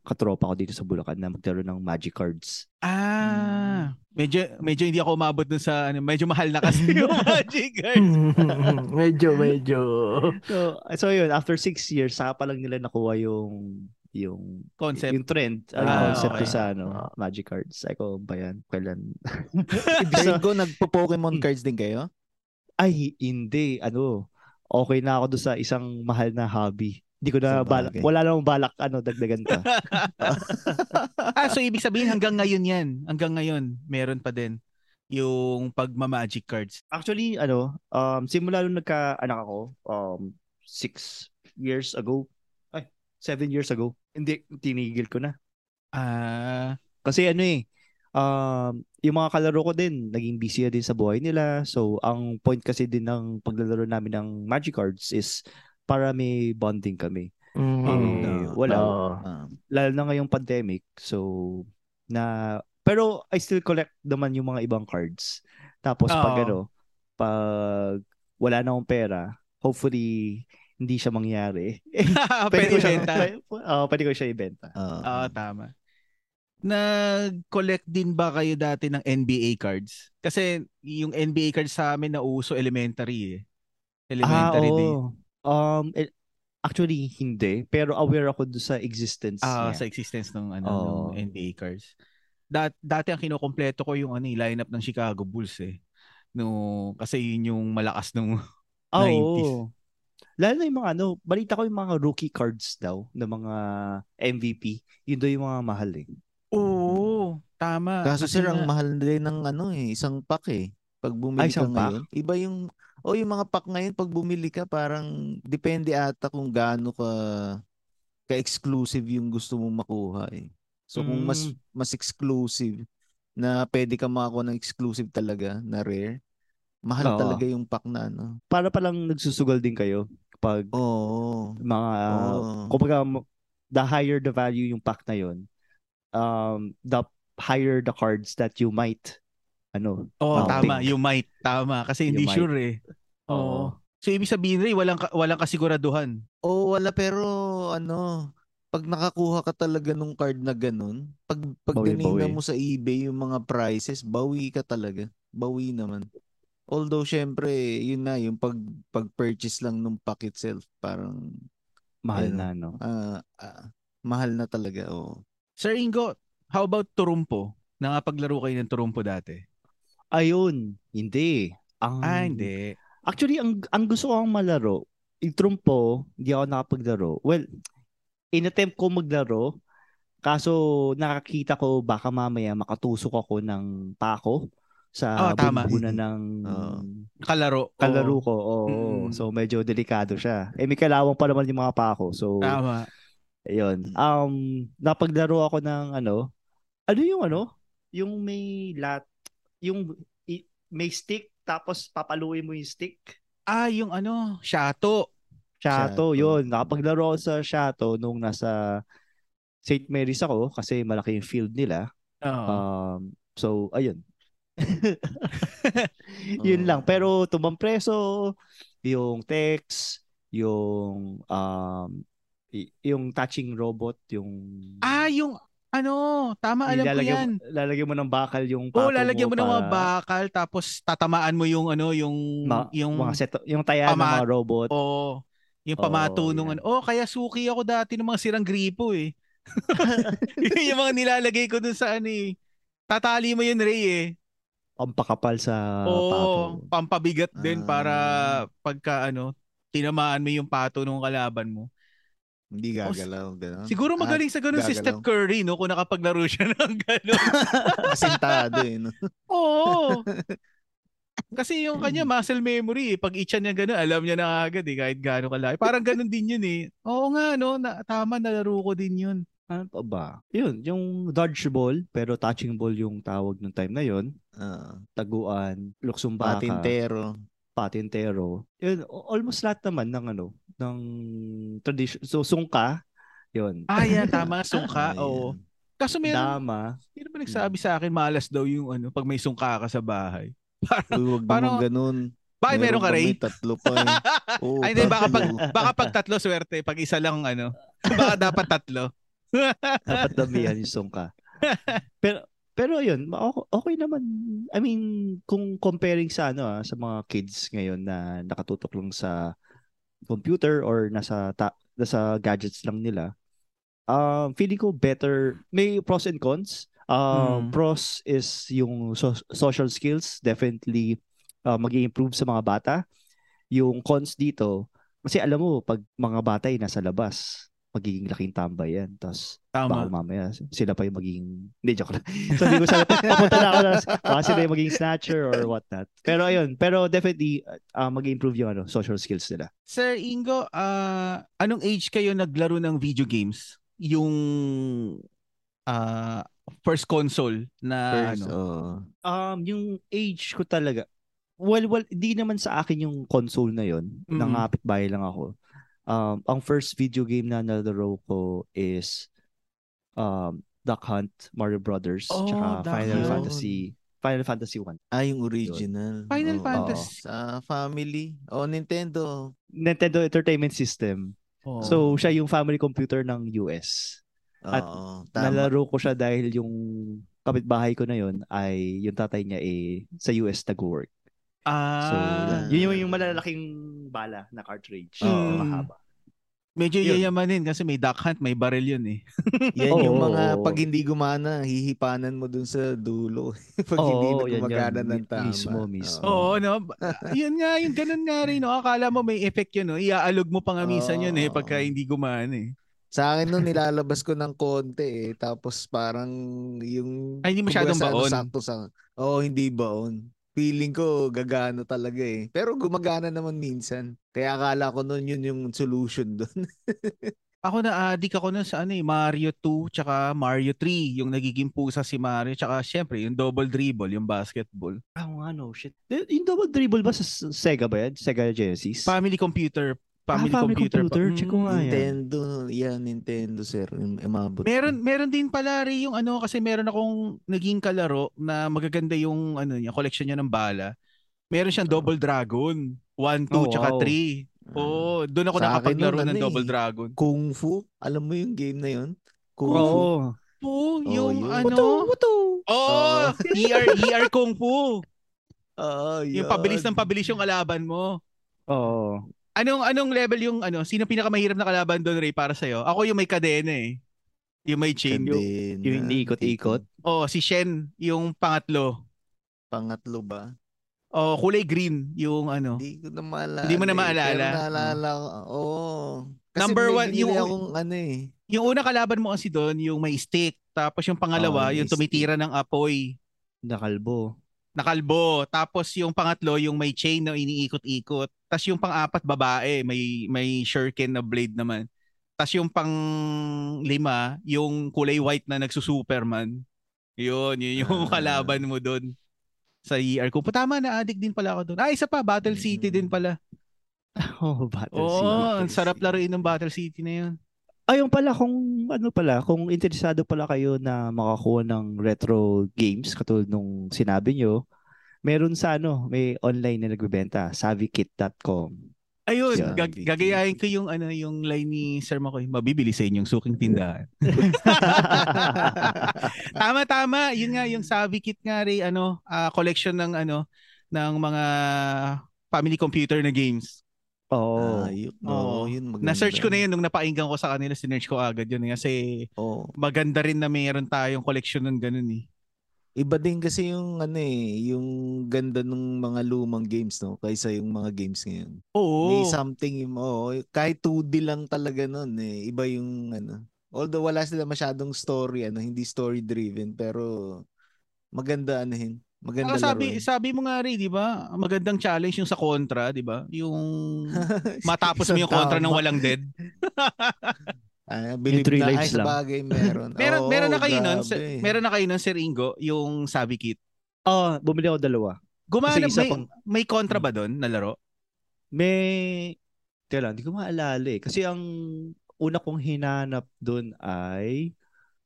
katropa ko dito sa Bulacan na magkaroon ng magic cards. Ah, medyo medyo hindi ako umabot dun sa ano, medyo mahal na kasi yung Magic cards. medyo, medyo. So, so yun, after six years, saka pa lang nila nakuha yung yung Concept. yung trend, ang Ah, concept okay. sa ano, Ah. magic cards. Ay ko ba yan? Kailan? Sa ko nagpo-Pokemon cards din kayo? Ay, hindi. Ano, okay na ako doon sa isang mahal na hobby. Hindi ko na balak, wala namang balak ano, dagdagan pa. ah, so ibig sabihin hanggang ngayon 'yan. Hanggang ngayon meron pa din yung pagma-magic cards. Actually, ano, um, simula nung nagka-anak ako, um, six years ago, ay, seven years ago, hindi, tinigil ko na. Ah, Kasi ano eh, um, yung mga kalaro ko din, naging busy na din sa buhay nila. So, ang point kasi din ng paglalaro namin ng Magic Cards is para may bonding kami. Mm, Eh, wala. Oo. Ah, Lalo na ngayong pandemic. So, na, pero I still collect naman yung mga ibang cards. Tapos pag Oo. ano, pag wala na akong pera, hopefully, hindi siya mangyari. pwede ko siya, ibenta. pwede, oh, pwede ko siya ibenta. ah. Oo, tama. Nag-collect din ba kayo dati ng NBA cards? Kasi yung NBA cards sa amin na uso elementary eh. Elementary ah, day. oo. Um, eh, actually, hindi. Pero aware ako sa existence Ah, niya. sa existence ng ano Oo. ng NBA cards. Dat dati ang kinokompleto ko yung ano, eh, lineup ng Chicago Bulls eh. No, kasi yun yung malakas nung Ah, 90s. oo. Lalo na yung mga ano, balita ko yung mga rookie cards daw ng mga MVP. Yun daw yung mga mahal eh. Oo, tama. Kaso sir, ang mahal din ng ano eh, isang pack eh. Pag bumili Ay, ka pack? ngayon, iba yung o yung mga pack ngayon pag bumili ka parang depende ata kung gaano ka ka-exclusive yung gusto mong makuha eh. So kung mas Mm. mas exclusive na pwede ka makakuha ng exclusive talaga na rare, mahal Oo. talaga yung pack na ano. Para palang nagsusugal din kayo pag Oo. mga, Oo. kumbaga, the higher the value yung pack na yon um, the higher the cards that you might, ano, Oh, tama. think. You might. Tama. Kasi You hindi might. sure eh. Oo. So, ibig sabihin rin, walang, walang kasiguraduhan. Oo, wala pero ano, pag nakakuha ka talaga nung card na ganun, pag pag Bawi, mo sa eBay yung mga prices, bawi ka talaga. Bawi naman. Although syempre, yun na yung pag pag-purchase lang nung pack itself, parang mahal Ayun. na, no? ah, ah, mahal na talaga. Oo. Sir Ingo, how about Turumpo? Nakapaglaro kayo ng Turumpo dati? Ayun, hindi. Ang, Ah, hindi. Actually, ang ang gusto kong malaro, yung trumpo, hindi ako nakapaglaro. Well, inattempt ko maglaro, kaso nakakita ko baka mamaya makatusok ako ng pako sa Oh, tama. bunbunan ng Oo. Kalaro. kalaro Oo. ko. Oo. Mm. So medyo delikado siya. Eh may kalawang pa naman yung mga pako. So Tama. ayun. Um napaglaro ako ng ano? Ano yung ano? Yung may lat yung i- may stick tapos papaluin mo yung stick. Ah, yung ano, Shato. Shato, Shato. yun. Nakapaglaro ako sa Shato nung nasa St. Mary's ako kasi malaki yung field nila. Oo. Um, so, ayun. yun Oo. lang. Pero tumbang preso, yung text, yung um, yung touching robot, yung ah, yung ano, tama, alam ko yan. mo- lalagyan mo ng bakal yung Oo, pato lalagyan mo ng mga para bakal tapos tatamaan mo yung ano, yung ma- yung mga set, yung taya ng Pama- mga robot. Oo. Yung Oo, pamato nung yan. ano. Oh, kaya suki ako dati ng mga sirang gripo eh. Yun yung mga nilalagay ko dun sa ano eh. Tatali mo yun, Ray eh. pampakapal sa Oo, pato. pampabigat din para Ah. pagka ano, tinamaan mo yung pato ng kalaban mo. Hindi gagalaw. Gano'n. Siguro Ah, magaling sa ganun si Steph. Curry, no? Kung nakapaglaro siya ng ganun. Asintado eh. No? Oo. Kasi yung kanya muscle memory, eh. pag itcha niya gano'n, alam niya na agad eh, kahit gaano kalaki. Parang ganun din yun eh. Oo nga, no? Na, tama, nalaro ko din yun. Ano pa ba? Yun, yung dodgeball, pero touching ball yung tawag nung time na yun. Ah, Taguan, luksumbaka, patintero. Patintero. Yun, almost lahat naman ng ano, ng tradition. So, sungka, yun. Ah, yan, tama, sungka. Oo. Kaso meron, Dama. sino ba nagsabi sa akin, malas daw yung ano, pag may sungka ka sa bahay. Parang, Uy, wag Parang- ganun. bakit meron ka, pa, Ray? Tatlo pa eh. Oo, Ay, hindi, baka pag, baka pag tatlo, swerte. Pag isa lang, ano, baka dapat tatlo. Dapat damihan yung sungka. pero, pero yun, okay, naman. I mean, kung comparing sa ano ah, sa mga kids ngayon na nakatutok lang sa computer or nasa ta- nasa gadgets lang nila, um, feeling ko better. May pros and cons. Um, Hmm. Pros is yung so- social skills, definitely uh, mag improve sa mga bata. Yung cons dito, kasi alam mo, pag mga bata ay nasa labas, magiging laking tambay yan. Tapos baka Tama. mamaya sila pa yung magiging hindi joke lang sabi ko sa papunta na ako na baka sila yung magiging snatcher or whatnot pero ayun pero definitely uh, mag-improve yung ano social skills nila Sir Ingo, ah, anong age kayo naglaro ng video games? Yung ah, first console na First, ano? oo. um yung age ko talaga well well di naman sa akin yung console na yon Mm. nangapit bahay lang ako um ang first video game na nalaro ko is um Duck Hunt Mario Brothers Oh, tsaka Duck Final Hunt. Fantasy Final Fantasy 1 Ah, yung original. Final Oo. Fantasy. Sa family. O, Nintendo. Nintendo Entertainment System Oh. So, siya yung family computer ng US. At Oo, tama. Nalaro ko siya dahil yung kapitbahay ko na yon ay yung tatay niya eh sa US nag-work. ah, So, yun yung, yung malalaking bala na cartridge. Oo. na mahaba. medyo yun. yayamanin kasi may duck hunt, may barrel yun eh. Yan yung Oo, mga pag hindi gumana, hihipanan mo dun sa dulo. pag hindi na gumagana yan. ng tama. Mismo, mismo. Oo, no? yun nga, yung ganun nga rin, no? Akala mo may effect yun, no? Iaalog mo pa nga minsan yun eh, pagka hindi gumana eh. Sa akin nun, nilalabas ko ng konti eh. Tapos parang yung... Ay, hindi masyadong baon. Sakto sa... Oo, hindi baon. Feeling ko gagana talaga eh. Pero gumagana naman minsan. Kaya akala ko nun yun yung solution dun. Ako na addict ako nun sa ano eh, Mario 2 tsaka Mario 3, yung nagiging pusa si Mario, tsaka syempre yung double dribble, yung basketball. Ah, nga, no, shit. Yung double dribble ba sa Sega ba yan? Sega Genesis? Family computer, family, Ah, family computer. pa- computer, check ko Mm. nga. Nintendo. Yan, Nintendo sir. Yung umabot. Meron meron din pala rin yung ano kasi meron akong naging kalaro na magaganda yung ano niya, collection niya ng bala. Meron siyang Double Dragon, 1, 2 Oh, tsaka wow. 3. Ah. Oo, doon ako Sa nakapaglaro ng ano Double eh. Dragon. Kung Fu. Alam mo yung game na yun? Kung Fu. Oo. Po, yung yun. ano? Oh, Oo. ER ER Kung Fu. Oo, Yung yun. pabilis ng pabilis yung kalaban mo. Oo. Anong anong level yung ano? Sino pinakamahirap na kalaban doon, Ray, para sa'yo? Ako yung may kadena eh. Yung may chain. Kadena. Yung hindi ikot-ikot. Oh, si Shen, yung pangatlo. Pangatlo ba? Oh, kulay green yung ano. Hindi ko na maalala. Hindi mo na maalala? Pero naalala ko. Oo. Kasi Number may one, yung- akong ano eh. Yung una kalaban mo kasi doon, yung may stick. Tapos yung pangalawa, Oh, yung tumitira ng apoy. Nakalbo. Nakalbo. Tapos yung pangatlo, yung may chain na iniikot-ikot. Tapos yung pang-apat, babae. May, may shuriken na blade naman. Tapos yung pang lima, yung kulay white na nagsusuperman. Yun, yun yung Ah. kalaban mo doon sa ER ko. Tama na, addict din pala ako doon. Ah, isa pa, Battle City din pala. Oh, Battle Oo, City. ang sarap laruin ng Battle City na yun. Ayun pala, kung ano pala, kung interesado pala kayo na makakuha ng retro games, katulad nung sinabi nyo, meron sa ano, may online na nagbebenta, savvykit.com. Ayun, Yeah. gag- gagayahin ko yung ano yung line ni Sir Makoy, mabibili sa inyong suking tindahan. tama tama, yun nga yung Savvy Kit nga rin ano, ah, collection ng ano ng mga family computer na games. Oo. Ah, yun. Oo. Oo, yun maganda. Na-search ko na yun nung napainggan ko sa kanila, sinearch ko agad yun eh, kasi Oo. maganda rin na mayroon tayong collection ng ganun eh. Iba din kasi yung ano eh, yung ganda ng mga lumang games no kaysa yung mga games ngayon. Oo. May something yung oh, kahit 2D lang talaga noon eh. Iba yung ano. Although wala sila masyadong story ano, hindi story driven pero maganda anahin. Maganda Saka sabi, laruin. sabi mo nga rin, di ba? Magandang challenge yung sa kontra, di ba? Yung matapos mo yung kontra ng walang dead. Ah, believe three na, ay lives sa lang. bagay meron. Meron, Oo, meron na kayo nun, Sir- meron na kayo nun, Sir Ingo, yung Sabi Kit. Oh, bumili ako dalawa. Gumana, may, pang- may kontra ba doon na laro? May Teka lang, hindi ko maalala eh. Kasi ang una kong hinanap doon ay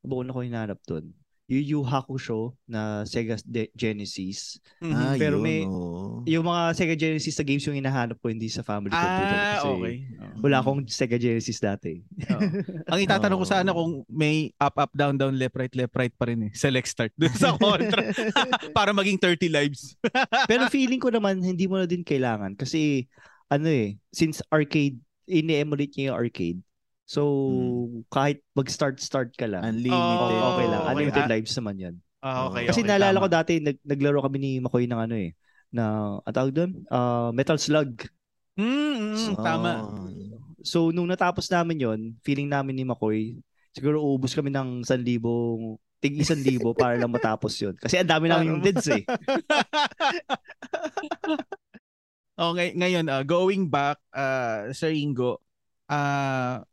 ano ba una kong hinanap doon? Yung Yu Hakusho na Sega De- Genesis. Mhm. Ah, Pero yun, may- oo. Yung mga Sega Genesis na games yung hinahanap ko hindi sa family computer. ah, Kasi okay. Wala akong Sega Genesis dati. Oo. Ang itatanong ko Oo. sana kung may up, up, down, down, left, right, left, right pa rin eh. Select start dun sa kontra. Para maging 30 lives. Pero feeling ko naman hindi mo na din kailangan kasi ano eh, since arcade, ini-emulate niya yung arcade. So, kahit mag-start-start ka lang, Unlimited. Oo, okay, okay lang. okay. Unlimited Ah, lives naman yan. Ah, okay, Kasi okay, naalala tama. ko dati, nag, naglaro kami ni Makoy ng ano eh, na, ang tawag doon? Ah, Metal Slug. Mm, mm, tama. Oo. So, nung natapos namin yon feeling namin ni Makoy, siguro uubos kami ng 1,000, tig 1,000 para lang matapos yon Kasi ang dami namin yung deads eh. Okay, ngayon, ah, going back, uh, Sir Ingo, ah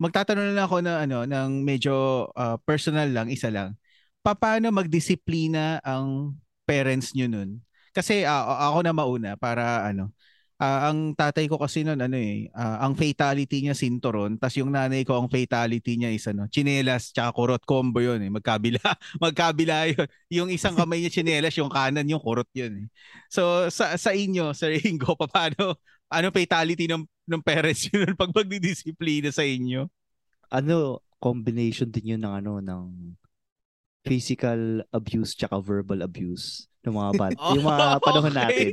magtatanong lang ako na ano, ng medyo ah, personal lang, isa lang. Paano magdisiplina ang parents nyo nun? Kasi ah, ako na mauna para ano, ah, ang tatay ko kasi nun ano eh, ah, ang fatality niya sinturon, tas yung nanay ko ang fatality niya is ano, chinelas tsaka kurot combo yun eh, magkabila, magkabila yun. Yung isang kamay niya chinelas, yung kanan yung kurot yun eh. So sa sa inyo, Sir Ingo, paano ano fatality ng ng parents yun pag magdidisiplina sa inyo? ano, combination din yun ng ano, ng physical abuse tsaka verbal abuse ng mga bad, yung mga panahon Okay. natin.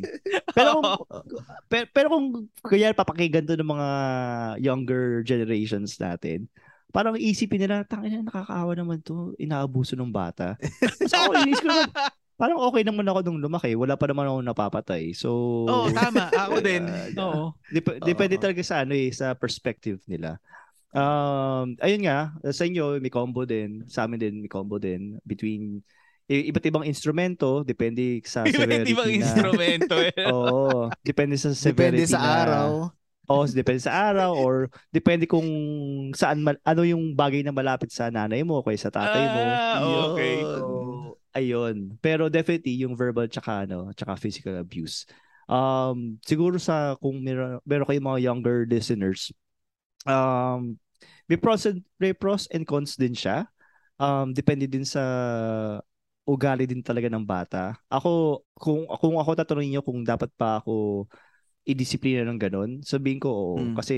Pero kung, pero, pero kung kaya papakinggan to ng mga younger generations natin, parang isipin nila, tangina, nakakaawa naman to, inaabuso ng bata. So ako, inis ko naman, parang okay naman ako nung lumaki, wala pa naman ako napapatay. So, Oo, tama. Ako din. Oo. Dep- depende talaga sa ano eh, sa perspective nila. Um, ayun nga, sa inyo may combo din, sa amin din may combo din between i- iba't ibang instrumento, depende sa Iba't severity ibang na. instrumento. eh. Oo, depende sa Depende severity sa na- araw. Oo, depende sa araw or depende kung saan ano yung bagay na malapit sa nanay mo o kaya sa tatay mo. Ah, okay. Yun. Ayun. Pero definitely yung verbal tsaka ano, tsaka physical abuse. Um, siguro sa kung meron, meron kayong mga younger listeners, um, may pros and, may pros and cons din siya. Um, depende din sa ugali din talaga ng bata. Ako, kung, kung ako tatanungin niyo kung dapat pa ako i-disiplina ng ganun, sabihin ko oo. Mm. Kasi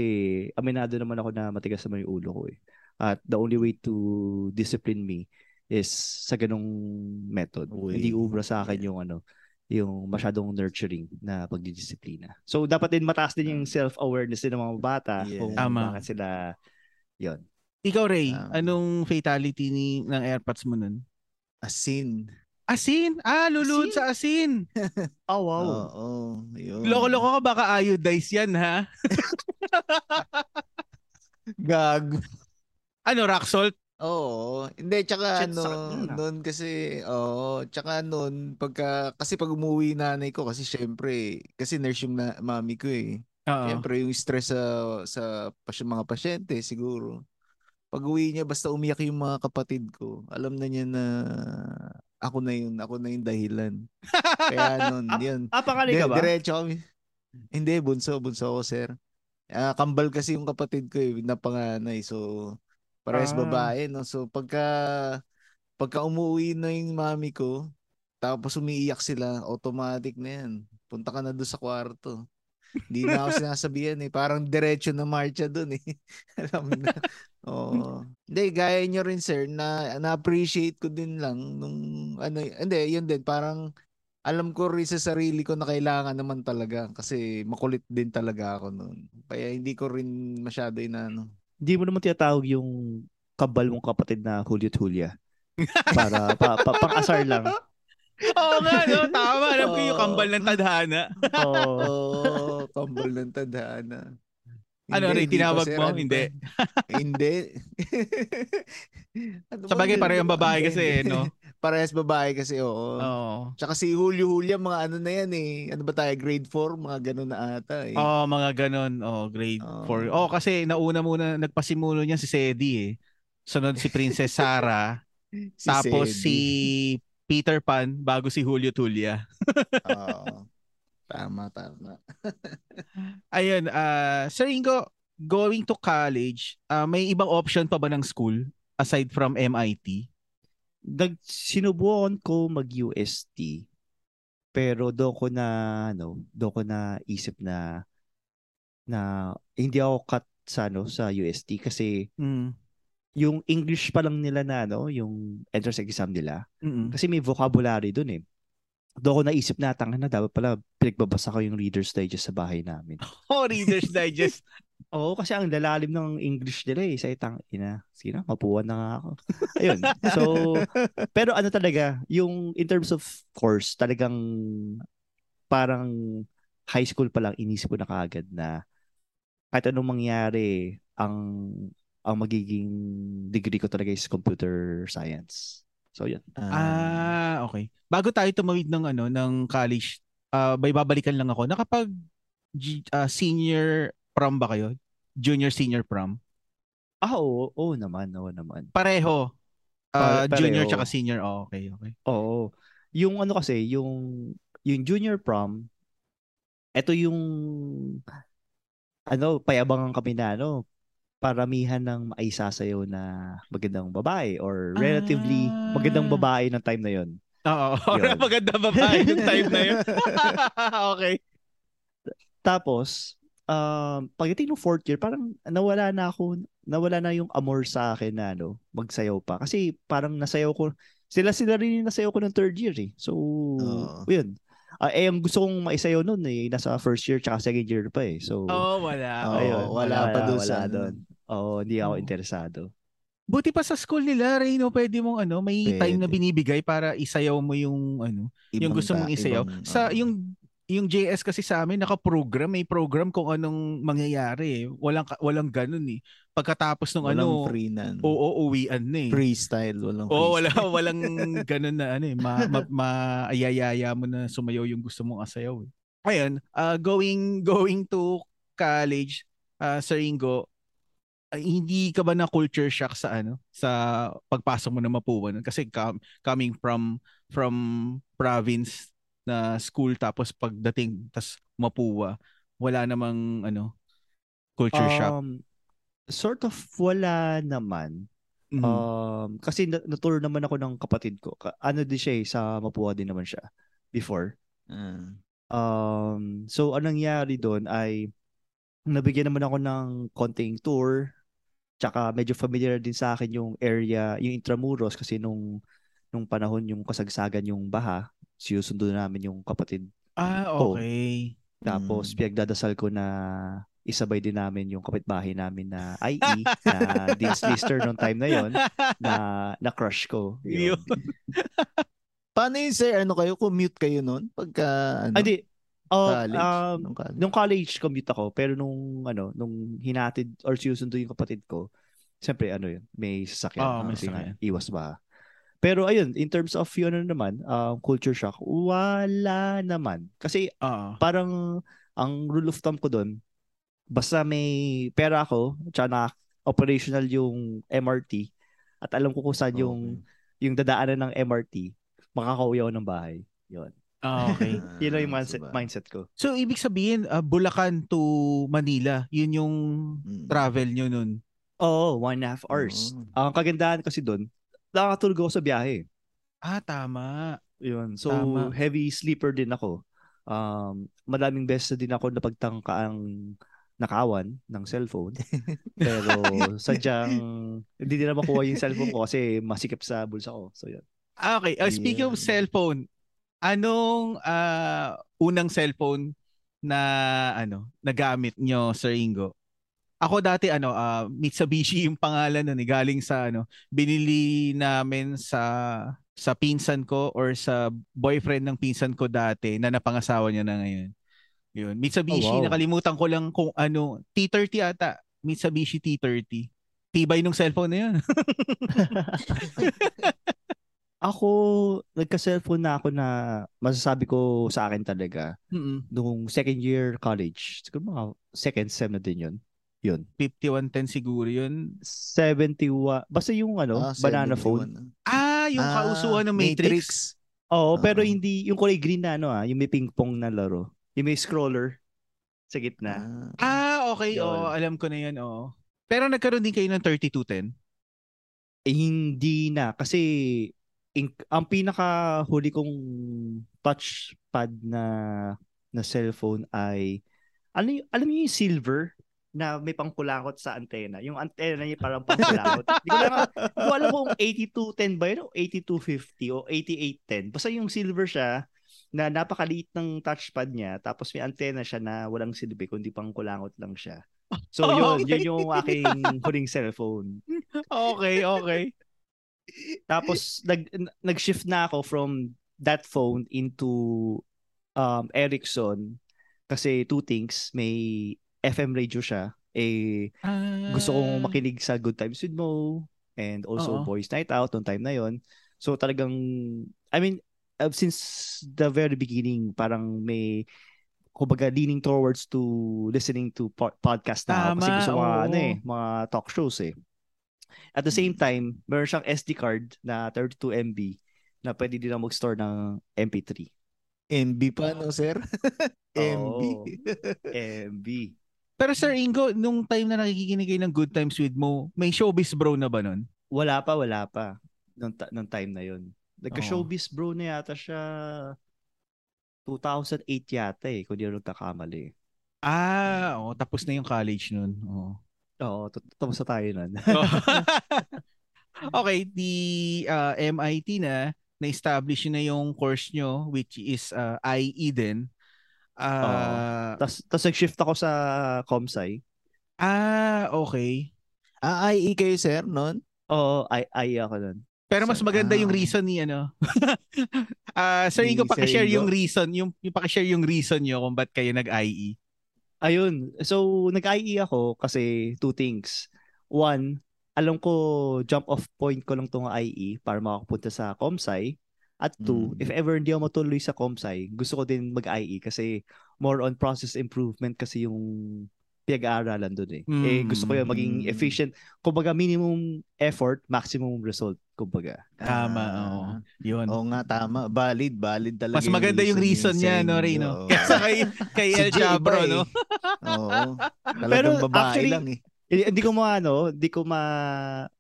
aminado naman ako na matigas naman yung ulo ko eh. At the only way to discipline me is sa ganong method. Way. Hindi ubra sa akin yung ano, yung masyadong nurturing na pagdidisiplina. So dapat din mataas din yung self-awareness din ng mga bata Yeah. kung Tama. bakit sila yon. Ikaw, Ray, Um, anong fatality ni ng AirPods mo nun? Asin. Asin? Ah, lulud sa asin. Oh wow. Oo, yun. Loko-loko ka, baka iodize yan, ha? Gag. Ano, rock salt? Oo. Hindi, tsaka Shit, ano, nun, ah. noon kasi, oo, tsaka noon, pagka, kasi pag umuwi nanay ko, kasi syempre, kasi nurse yung na, mami ko eh. Oo. Syempre, yung stress sa, sa pasy- mga pasyente, siguro. Pag uwi niya, basta umiyak yung mga kapatid ko, alam na niya na ako na yun, ako na yung dahilan. Kaya noon, yun. Ah, panganay ka Di- ba? Diretso kami. Hindi, bunso, bunso ako, sir. Ah, kambal kasi yung kapatid ko eh, na panganay. So, parehas Ah. babae, no? So, pagka, pagka umuwi na yung mami ko, tapos umiiyak sila, automatic na yan. Punta ka na doon sa kwarto. Hindi na ako sinasabihan eh. Parang diretso na marcha doon eh. Alam na. Oo. Hindi, gaya nyo rin sir, na na-appreciate ko din lang nung ano, hindi, yun din, parang alam ko rin sa sarili ko na kailangan naman talaga kasi makulit din talaga ako noon. Kaya hindi ko rin masyado inaano. Hindi mo naman tinatawag yung kabal mong kapatid na Juliet Julia. Para pa, pa, pang-asar lang. Oo nga, no? Tama. Alam ko yung kambal ng tadhana. Oo. Oo, kambal ng tadhana. Ano rin, tinawag mo? ano? Hindi. hindi. ano Sa bagay, bang parehong babae kasi, hindi. no? Parehas babae kasi, oo. Oo. Tsaka si Julio Julia, mga ano na yan eh. Ano ba tayo, grade 4? Mga ganun na ata eh. Oo, mga ganon. Oh, grade Oo. 4. Oh, kasi nauna muna, nagpasimulo niya si Sedi eh. Sunod si Princess Sarah. Si tapos Sedi. si Peter Pan bago si Julio Tulia. Oo. Tama, tama. Ayun, ah Sir Ingo, going to college, ah, may ibang option pa ba ng school aside from MIT? Nag, sinubukan ko mag-UST. Pero doon ko na, ano, doon ko na isip na, na hindi ako cut sa, ano, sa UST kasi Mm. yung English pa lang nila na, ano, yung entrance exam nila. Mm. Kasi may vocabulary doon eh. Doon ko naisip na, tanga na, dapat pala pinagbabasa ko yung Reader's Digest sa bahay namin. Oh, Reader's Digest. Oo, kasi ang lalalim ng English nila eh. Sa itang, ina, sige na, mapuwan na nga ako. Ayun. So, pero ano talaga, yung in terms of course, talagang parang high school pa lang inisip ko na kaagad na kahit anong mangyari, ang ang magiging degree ko talaga is computer science. So, yun. ah, okay. Bago tayo tumawid ng ano ng college, ah may babalikan lang ako. Nakapag ah, senior prom ba kayo? Junior senior prom? Ah, oo, oo naman, oo naman. Pareho. Ah, Pare- junior pareho. tsaka senior. Oh, okay, okay. Oo. Yung ano kasi, yung yung junior prom, ito yung ano, payabangan kami na ano, paramihan ng maisasayaw na magandang babae or relatively Ah. magandang babae ng time na yon. Oo, Yun. maganda babae yung time na yun. okay. Tapos, um, pagdating ng fourth year, parang nawala na ako, nawala na yung amor sa akin na ano, magsayaw pa. Kasi parang nasayaw ko, sila sila rin yung nasayaw ko ng third year eh. So, Oo. yun. Ah, eh, ang gusto kong maisayaw nun eh, nasa first year tsaka second year pa eh. So, Oh, wala. Oo, ayun, wala pa wala sa dun. Oo, hindi ako Oo. interesado. Buti pa sa school nila, Reyno, pwede mong ano, may time na Pwede. binibigay para isayaw mo yung ano, yung Ibang gusto mong isayaw. ibang, Sa yung yung JS kasi sa amin naka-program, may program kung anong mangyayari eh. Walang walang ganun eh. Pagkatapos ng ano, free na. oo, uwian na eh. Freestyle, walang Oo, wala freestyle. walang ganun na ano eh, ma, ma, maayayaya mo na sumayaw yung gusto mong asayaw eh. Ayun, ah, going going to college, uh, Sir Ingo, ay, hindi ka ba na culture shock sa ano sa pagpasok mo na Mapua nun? kasi com- coming from from province na school tapos pagdating tas Mapua wala namang ano culture shock Um, sort of wala naman. Mhm. Um, kasi na- naturo naman ako ng kapatid ko. Ka- Ano din siya eh, sa Mapua din naman siya before. Ah. Um, so anong nangyari doon ay nabigyan naman ako ng konting tour. Tsaka medyo familiar din sa akin yung area, yung Intramuros kasi nung nung panahon yung kasagsagan yung baha, sinusundo namin yung kapatid. ah Oh. okay Tapos Mm. pinagdadasal ko na isabay din namin yung kapitbahay namin na IE na Dean's Lister nung time na yon na na crush ko. Yun. Paano yun, sir? Ano kayo? Commute kayo nun? Pagka, ano? Ah, di. Oh, college? um, Nung college? nung college commute ako pero nung ano nung hinatid or sinusundo yung kapatid ko siyempre ano yun may sasakyan Oo, may sasakyan. iwas ba pero ayun in terms of yun ano naman um, culture shock wala naman kasi ah parang ang rule of thumb ko doon basta may pera ako tsaka na operational yung MRT at alam ko kung saan yung yung dadaanan ng MRT makakauwi ako ng bahay yun ah, okay yun lang yung Ah, mindset, sabagay. mindset ko So ibig sabihin ah, Bulacan to Manila, yun yung Mm. travel nyo nun. Oo, one and a half hours. Oo. Ang kagandahan kasi doon, nakakatulog ako sa biyahe. Ah tama. Yun. So, Tama. heavy sleeper din ako. Um, madaming beses din ako napagtangka ang nakawan ng cellphone. Pero sadyang hindi din na makuha yung cellphone ko kasi masikip sa bulsa ko. So, yun. Ah, okay. Uh, speaking of Yeah. cellphone, anong ah, unang cellphone na ano nagamit nyo Sir Ingo? Ako dati ano, ah, Mitsubishi yung pangalan nun, eh, galing sa ano, binili namin sa sa pinsan ko or sa boyfriend ng pinsan ko dati na napangasawa niya na ngayon. Yun. Mitsubishi, Oh, wow. nakalimutan ko lang kung ano, T30 ata. Mitsubishi T30. Tibay nung cellphone na yun. Ako, nagka-cellphone na ako na masasabi ko sa akin talaga Mm-mm. nung second year college. Siguro mga second sem na din yun. Yun. 5110 siguro yun. 71. Basta yung ano, Ah, banana 71. phone. Ah, yung Ah, kausuhan ng Matrix. Oo, pero Oo. hindi yung kulay green na ano ah, yung may ping-pong na laro. Yung may scroller sa gitna. Ah. Ah, okay. Yun. Oo, alam ko na yan. Oo. Pero nagkaroon din kayo ng 3210. Eh, hindi na kasi in- ang pinaka huli kong touchpad na na cellphone ay ano y- alam niyo yung silver na may pangkulakot sa antena. Yung antena niya parang pangkulakot. Hindi ko lang hindi ko alam kung 8210 ba yun o 8250 o 8810. Basta yung silver siya na napakaliit ng touchpad niya tapos may antena siya na walang silbi kundi pangkulangot lang siya. So yun, Okay. yun yung aking huling cellphone. Okay, okay. Tapos nag nag-shift na ako from that phone into um Ericsson kasi two things, may FM radio siya. Eh Ah, gusto kong makinig sa Good Times with Mo and also Oo. Boys Night Out noong time na yon. So talagang I mean uh, since the very beginning parang may kumbaga leaning towards to listening to po- podcast na ako kasi Tama, gusto mga oo. ano eh, mga talk shows eh. At the same time, meron siyang SD card na 32 MB na pwede din na mag-store ng MP3. MB pa, no, sir? MB. Oo. MB. Pero Sir Ingo, nung time na nakikinig kayo ng Good Times with Mo, may showbiz bro na ba nun? Wala pa, wala pa. Nung, ta- nung time na yun. Nagka-showbiz bro na yata siya 2008 yata eh, kung di ako nagkakamali. Ah, oh, tapos na yung college nun. Oh. Oo, tut- tapos na tayo nun. okay, the uh, MIT na, na-establish na yung course nyo, which is uh, IE din. Ah, tapos, tapos nag-shift ako sa Comsci. ah, okay. Ah, IE kayo, sir, noon? Oo, ay, ay ako nun. Pero mas Sir, maganda yung ah. reason ni ano. Ah, Sir Ni Ingo, Sir paki-share yung reason, yung, yung paki-share yung reason nyo kung ba't kayo nag-IE. Ayun. So, nag-IE ako kasi two things. One, alam ko jump off point ko lang tong IE para makapunta sa Comsci. At two, Mm. if ever hindi ako matuloy sa Comsci, gusto ko din mag-IE kasi more on process improvement kasi yung pinag-aaralan doon eh. Eh, gusto ko yun maging Mm. efficient. Kumbaga, minimum effort, maximum result. Kumbaga. Tama, Ah. oo. Yun. Oo nga, tama. Valid, valid talaga Mas maganda yung reason niya, no, Ray, no? Kesa kay, kay El Chabro, iba eh. no? Oo. Talagang Pero babae actually, lang eh. Hindi, hindi ko maano, hindi ko ma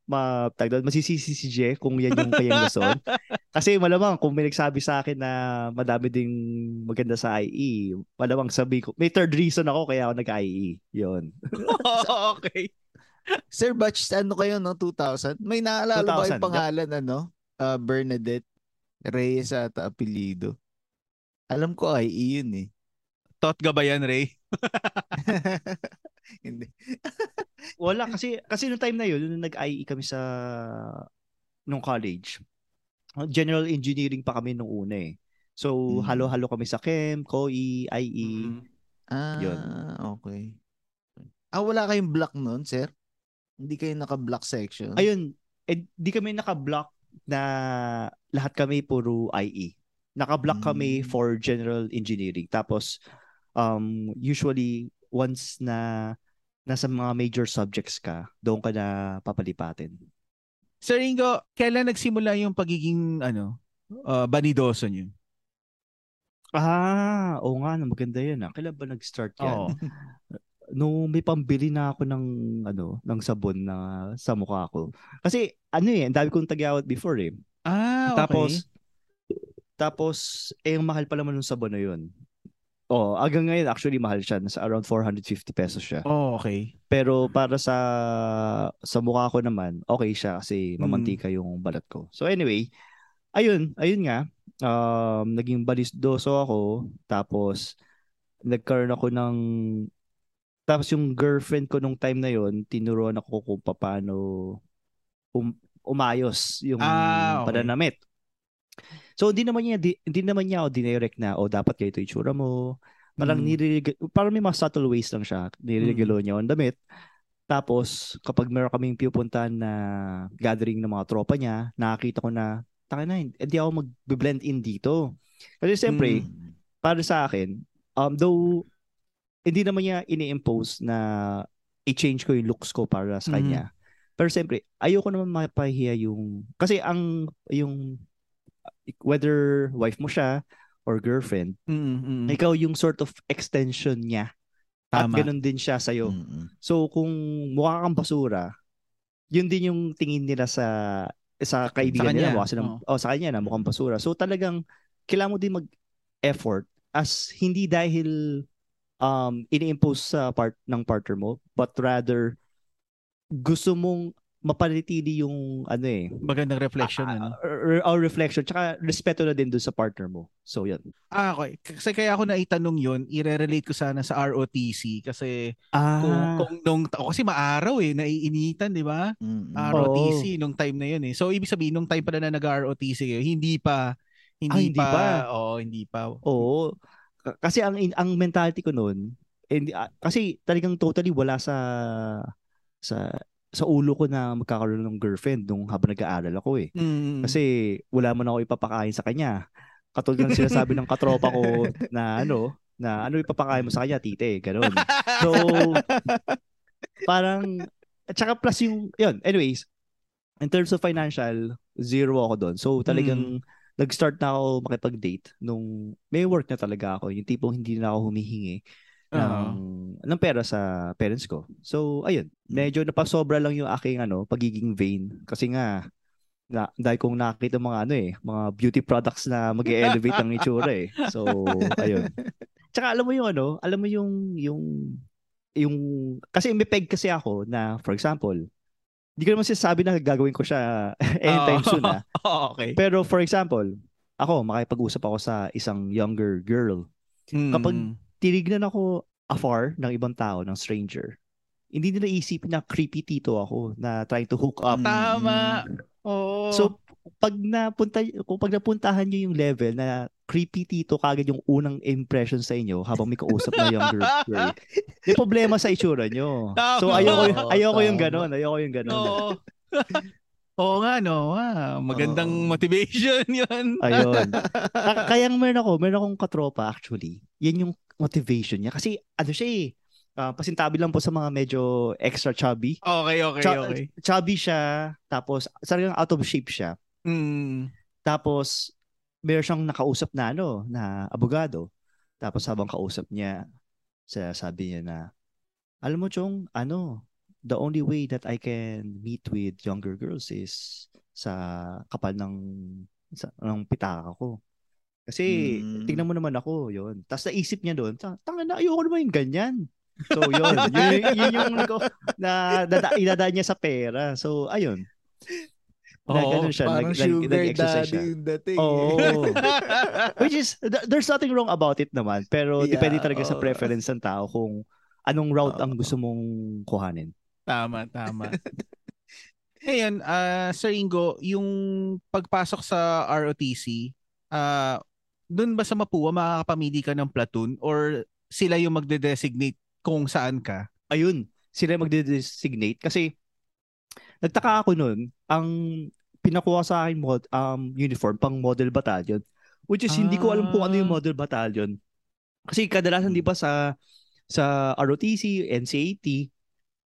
ma tag doon, masisisi si Jeff kung yan yung kanyang rason. Kasi malamang kung may nagsabi sa akin na madami ding maganda sa IE, malamang sabi ko, may third reason ako kaya ako nag-IE. Yun. okay. Sir, batch ano kayo, no? 2000? May naalala ba 2000, yung pangalan, ano? Uh, Bernadette Reyes ata apelido. Alam ko IE yun eh. Tot ka ba yan, Ray? Hindi. Wala kasi kasi nung time na yun, nung nag-IE kami sa nung college. General engineering pa kami nung una eh. So, Mm. halo-halo kami sa chem, COE, Mm. IE. Ah, Yun. okay. Ah, wala kayong block noon, sir? Hindi kayo naka-block section? Ayun, eh, di kami naka-block na lahat kami puro IE. Naka-block kami Mm. for general engineering. Tapos, um, usually, once na nasa mga major subjects ka, doon ka na papalipatin. Sir Ingo, kailan nagsimula yung pagiging, ano, uh, banidoso niyo? Ah, oo nga, no, maganda yan. Ah. Kailan ba nag-start yan? Oo. Nung may pambili na ako ng ano, ng sabon na sa mukha ko. Kasi ano eh, dami kong tagyawat before eh. Ah, okay. Tapos, tapos, eh, mahal pa naman ng sabon na yun. Oh, hanggang ngayon, actually, mahal siya. Nasa around 450 pesos siya. Oh, okay. Pero para sa sa mukha ko naman, okay siya kasi Mm. mamantika yung balat ko. So anyway, ayun, ayun nga. Um, naging balisdoso ako. Tapos, nagkaroon ako ng Tapos yung girlfriend ko nung time na yon, tinuruan ako kung paano um, umayos yung Ah, okay. pananamit. So hindi naman niya di, hindi naman niya ako dinirect na o dapat ganito yung itsura mo. Parang Mm. niririg- parang may mga subtle ways lang siya. Niregulo niya ang damit. Tapos kapag meron kaming pinupuntahan na gathering ng mga tropa niya, nakakita ko na taka na, hindi ako mag-blend in dito. Kasi siyempre, Mm. para sa akin, um, though hindi naman niya ini-impose na i-change ko yung looks ko para sa kanya. Pero siyempre, ayoko naman mapahiya yung... Kasi ang yung whether wife mo siya or girlfriend, Mm, mm. ikaw yung sort of extension niya. At Tama. ganun din siya sa'yo. Mm-mm. So kung mukha kang basura, yun din yung tingin nila sa sa kaibigan kanya, nila mukha silang, oh. sa kanya na mukhang basura. So talagang kailangan mo din mag-effort as hindi dahil um ini-impose sa part ng partner mo but rather gusto mong mapanatili yung ano eh Magandang reflection, ano? or, or reflection tsaka respeto na din dun sa partner mo. So yun. Ah, okay. Kasi kaya ako naitanong yun, i-relate ko sana sa ROTC kasi Ah, kung, kung nung, kasi maaraw eh, naiinitan, di ba? Mm-mm. Ah, ROTC nung time na yun eh. So, ibig sabihin, nung time pala na nag-ROTC kayo, hindi pa, hindi, Ah, hindi pa, pa. oo, hindi pa. Oo. Kasi ang in- ang mentality ko noon, hindi ah, kasi talagang totally wala sa sa sa ulo ko na magkakaroon ng girlfriend nung habang nag-aaral ako eh. Mm. Kasi wala man ako ipapakain sa kanya. Katulad ng sinasabi ng katropa ko na ano, na ano ipapakain mo sa kanya, tite, ganun. So, parang, at saka plus yung, yun, anyways, in terms of financial, zero ako doon. So, talagang, nag-start na ako makipag-date nung may work na talaga ako. Yung tipong hindi na ako humihingi ng, ng pera sa parents ko. So, ayun. Medyo napasobra lang yung aking ano, pagiging vain. Kasi nga, na, dahil kong nakakita mga ano eh, mga beauty products na mag elevate ang itsura eh. So, ayun. Tsaka alam mo yung ano, alam mo yung, yung, yung, kasi may peg kasi ako na, for example, hindi ko naman sinasabi na gagawin ko siya anytime Oo. soon ah. Oo, okay. Pero for example, ako, makipag-usap ako sa isang younger girl. kapag- Mm. Tinignan ako afar ng ibang tao, ng stranger. Hindi nila isipin na creepy tito ako na trying to hook up. Mm. Tama. Oo. So, pag napunta, kung pag napuntahan nyo yung level na creepy tito kagad yung unang impression sa inyo habang may kausap na younger girl, may problema sa itsura nyo. So, Tama. ayoko, Oo, ayoko yung ganon. Ayoko yung ganon. Oo. Oo nga, no. Ah, magandang Oo. motivation yun. Ayun. Ka- Kaya meron ako, meron akong katropa actually. Yan yung motivation niya. Kasi ano siya eh, ah, pasintabi lang po sa mga medyo extra chubby. Okay, okay, Cha- okay. Chubby siya, tapos talagang out of shape siya. Mm. Tapos meron siyang nakausap na ano, na abogado. Tapos habang kausap niya, sa sabi niya na, alam mo Chong, ano, the only way that I can meet with younger girls is sa kapal ng sa, ng pitaka ko. Kasi Mm. tingnan mo naman ako, yon. Tapos naisip niya doon, tanga na, ayoko naman yung ganyan. So yun, yun, yun yung ko, na dada, idadaan niya sa pera. So ayun. Na Oo, ganun siya, Parang nag, nag, sugar nag-exercise daddy siya. dating. Oo. Which is, th- there's nothing wrong about it naman. Pero Yeah, depende talaga sa oo. preference ng tao kung anong route ang Oo. gusto mong kuhanin. Tama, tama. Ngayon, ah Sir Ingo, yung pagpasok sa ROTC, ah doon ba sa Mapua makakapamili ka ng platoon or sila yung magde-designate kung saan ka? Ayun, sila magde-designate kasi nagtaka ako noon, ang pinakuha sa akin mod, um, uniform pang model battalion which is hindi ko alam kung ano yung Ah. model battalion. Kasi kadalasan di ba sa sa ROTC, NCAT,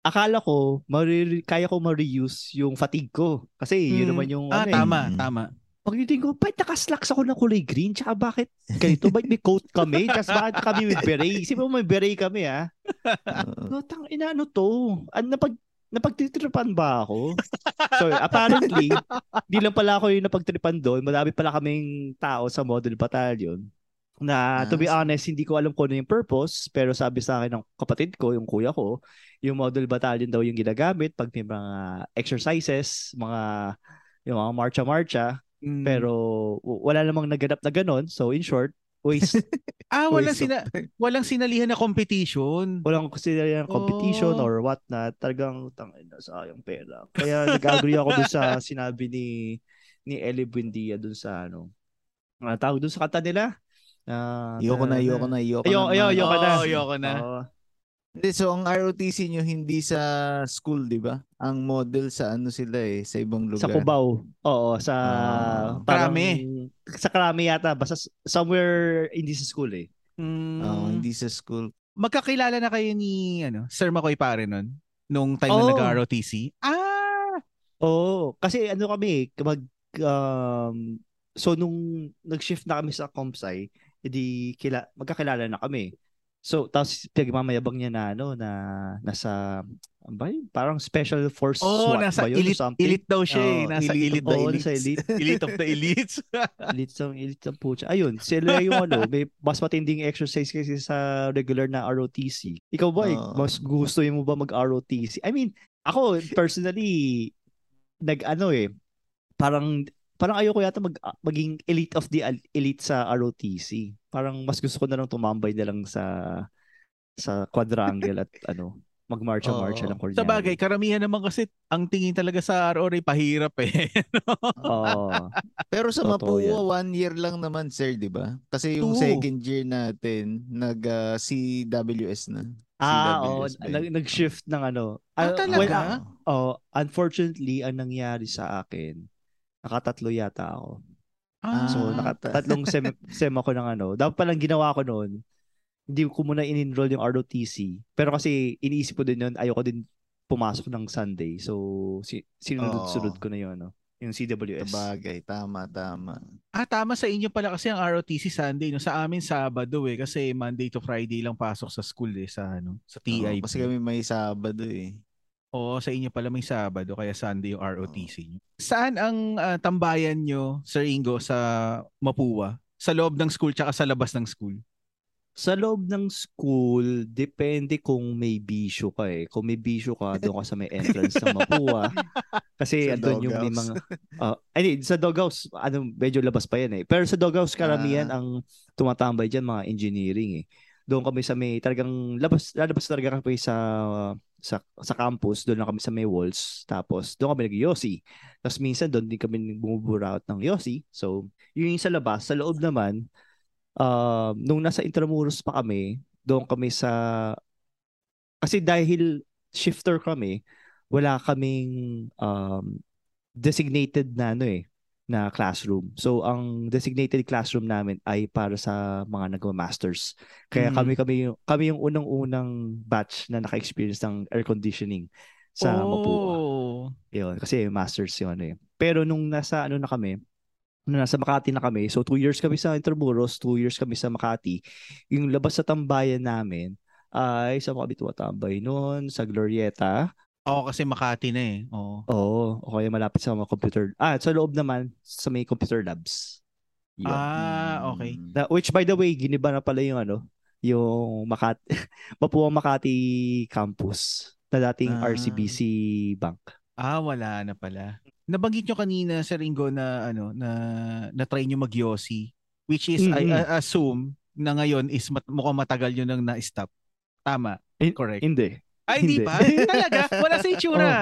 akala ko mari, kaya ko ma-reuse yung fatigue ko. Kasi yun Mm. naman yung Ah, ano eh. tama, Mm. tama. Pagdating ko, bakit nakaslacks ako ng kulay green? Tsaka bakit ganito? Bakit may coat kami? Tsaka bakit kami may beret? Isipin mo may beret kami ah. Oo. No, tang ina ano to? Ano napag napagtitripan ba ako? so apparently, di lang pala ako yung napagtripan doon. Madami pala kaming tao sa model battalion. Na to be Ah, honest, hindi ko alam kung ano yung purpose, pero sabi sa akin ng kapatid ko, yung kuya ko, yung model battalion daw yung ginagamit pag may mga exercises, mga yung mga marcha-marcha, Mm. pero wala namang naganap na ganon. So in short, waste Ah, walang Waste of sina walang sinalihan na competition. walang consider yung competition Oh. or what not. Talagang tangin na sayang pera. Kaya nag-agree ako dun sa sinabi ni ni Ellie Buendia dun sa ano. Ang tawag dun sa kanta nila. Ah, Ayoko na, ayoko na, ayoko Ayo, na. ayo, ayoko na. Oo, ayoko na. Hindi, so ang ROTC nyo hindi sa school, di ba? Ang model sa ano sila eh, sa ibang lugar. Sa Cubao. Oo, sa Ah. parang- Krami. Sa Krami yata. Basta somewhere hindi sa school eh. Mm, Oo, hindi sa school. Magkakilala na kayo ni ano, Sir Makoy pare nun nung time Oo. na nag-ROTC. Ah, Oo, kasi ano kami, mag um, so nung nag-shift na kami sa Comsci, edi kila, magkakilala na kami. So, tapos pinagmamayabang niya na ano na nasa ano ba parang special force oh, SWAT nasa ba yun elite, something? elite daw siya eh. Oo, Nasa elite elite, of the Oo, elites. nasa elite. elite of the elites. elite sa elite sa pucha. Ayun, sila yung ano, may mas matinding exercise kasi sa regular na ROTC. Ikaw ba, Oo. mas gusto mo ba mag-ROTC? I mean, ako personally nag ano eh, parang parang ayoko yata mag maging elite of the elite sa ROTC. Parang mas gusto ko na lang tumambay na lang sa sa quadrangle at ano, magmarcha-marcha lang Sa bagay, karamihan naman kasi ang tingin talaga sa RO ay pahirap eh. Oo. Pero sa Totoo yan. Mapua, one year lang naman, sir, di ba? Kasi yung Two. second year natin, nag ah, CWS na. ah, yun? nag- nag-shift ng ano. Ah, Ah, talaga? well, ah, oh, unfortunately, ang nangyari sa akin, nakatatlo yata ako. Ah, So, nakatatlong sem, sem ako ng ano. Dapat palang ginawa ko noon, hindi ko muna in-enroll yung ROTC. Pero kasi iniisip ko din yun, ayoko din pumasok ng Sunday. So, si, sinunod-sunod ko na yun, ano, yung CWS. Sabagay, tama, tama. ah, tama sa inyo pala kasi ang ROTC Sunday. No? Sa amin Sabado eh. Kasi Monday to Friday lang pasok sa school eh. Sa, ano, sa Oo, TIP. kasi kami may Sabado eh. Oo, sa inyo pala may Sabado, kaya Sunday yung ROTC nyo. Saan ang ah, tambayan nyo, Sir Ingo, sa Mapua? Sa loob ng school tsaka sa labas ng school? Sa loob ng school, depende kung may bisyo ka eh. Kung may bisyo ka, doon ka sa may entrance ng Mapua. Kasi Sa andun yung may mga... Uh, ay, sa doghouse, ano, medyo labas pa yan eh. Pero sa doghouse, karamihan Ah. ang tumatambay dyan, mga engineering eh. Doon kami sa may, talagang labas, lalabas talaga kami sa sa sa campus, doon lang kami sa may walls. Tapos doon kami nag-yosi. Tapos minsan doon din kami bumubura out ng yosi. So, yun yung sa labas. Sa loob naman, um, nung nasa Intramuros pa kami, doon kami sa kasi dahil shifter kami, wala kaming um, designated na ano eh na classroom. So ang designated classroom namin ay para sa mga nagma-masters. Kaya Mm. kami kami yung kami yung unang-unang batch na naka-experience ng air conditioning sa Mapua. oh. Yun, kasi masters yun eh. Pero nung nasa ano na kami, nung nasa Makati na kami, so two years kami sa Intramuros, two years kami sa Makati, yung labas sa tambayan namin ay sa mga tumatambay noon, sa Glorieta. Oo, kasi Makati na eh. Oo. Oo, o kaya malapit sa mga computer. Ah, sa loob naman, sa may computer labs. Yun. Ah, okay. Mm. Na, which by the way, giniba na pala yung ano, yung Makati, Mapua Makati campus na dating Ah. RCBC Bank. Ah, wala na pala. Nabanggit nyo kanina, Sir Ingo, na ano, na na-try nyo mag-yosi. Which is, I Mm-mm. I assume, na ngayon is mat- mukhang matagal nyo nang na-stop. Tama. In- Correct. Hindi. Ay, hindi pa? Talaga? Wala sa itsura.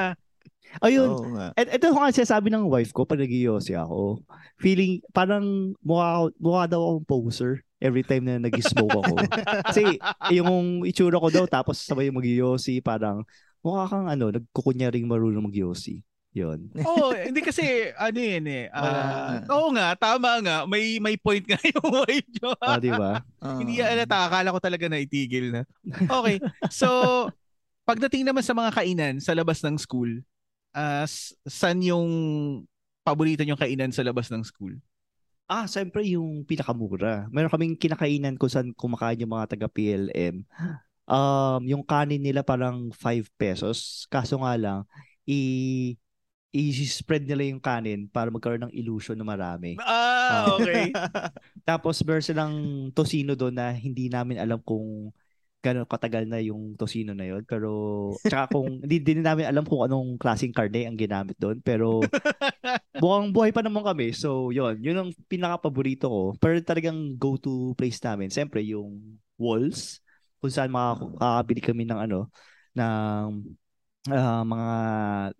Ayun, Oo nga. Et ito ko nga sinasabi ng wife ko pag nag ako. Feeling, parang mukha, mukha daw akong poser every time na nag-smoke ako. Kasi yung itsura ko daw tapos sabay mag parang mukha kang ano, nagkukunyaring marunong mag Yun. Oo, hindi kasi, ano yun eh. ah, Wala. oo nga, tama nga. May may point nga yung wife nyo. Ah, di ba? Oo. Hindi alata, akala ko talaga na itigil na. Okay, so pagdating naman sa mga kainan sa labas ng school, as saan yung paborito yung kainan sa labas ng school? Ah, siyempre yung pinakamura. Meron kaming kinakainan kung saan kumakain yung mga taga PLM. Um, yung kanin nila parang 5 pesos. Kaso nga lang, i i-spread nila yung kanin para magkaroon ng illusion na marami. Ah, okay. Tapos meron silang tosino doon na hindi namin alam kung gano'ng katagal na yung tosino na yun. Pero, tsaka kung, hindi din namin alam kung anong klaseng karne ang ginamit doon. Pero, buwang buhay pa naman kami. So, yun. Yun ang pinaka-paborito ko. Pero talagang go-to place namin. Siyempre, yung walls. Kung saan makakabili kami ng ano, ng ah, mga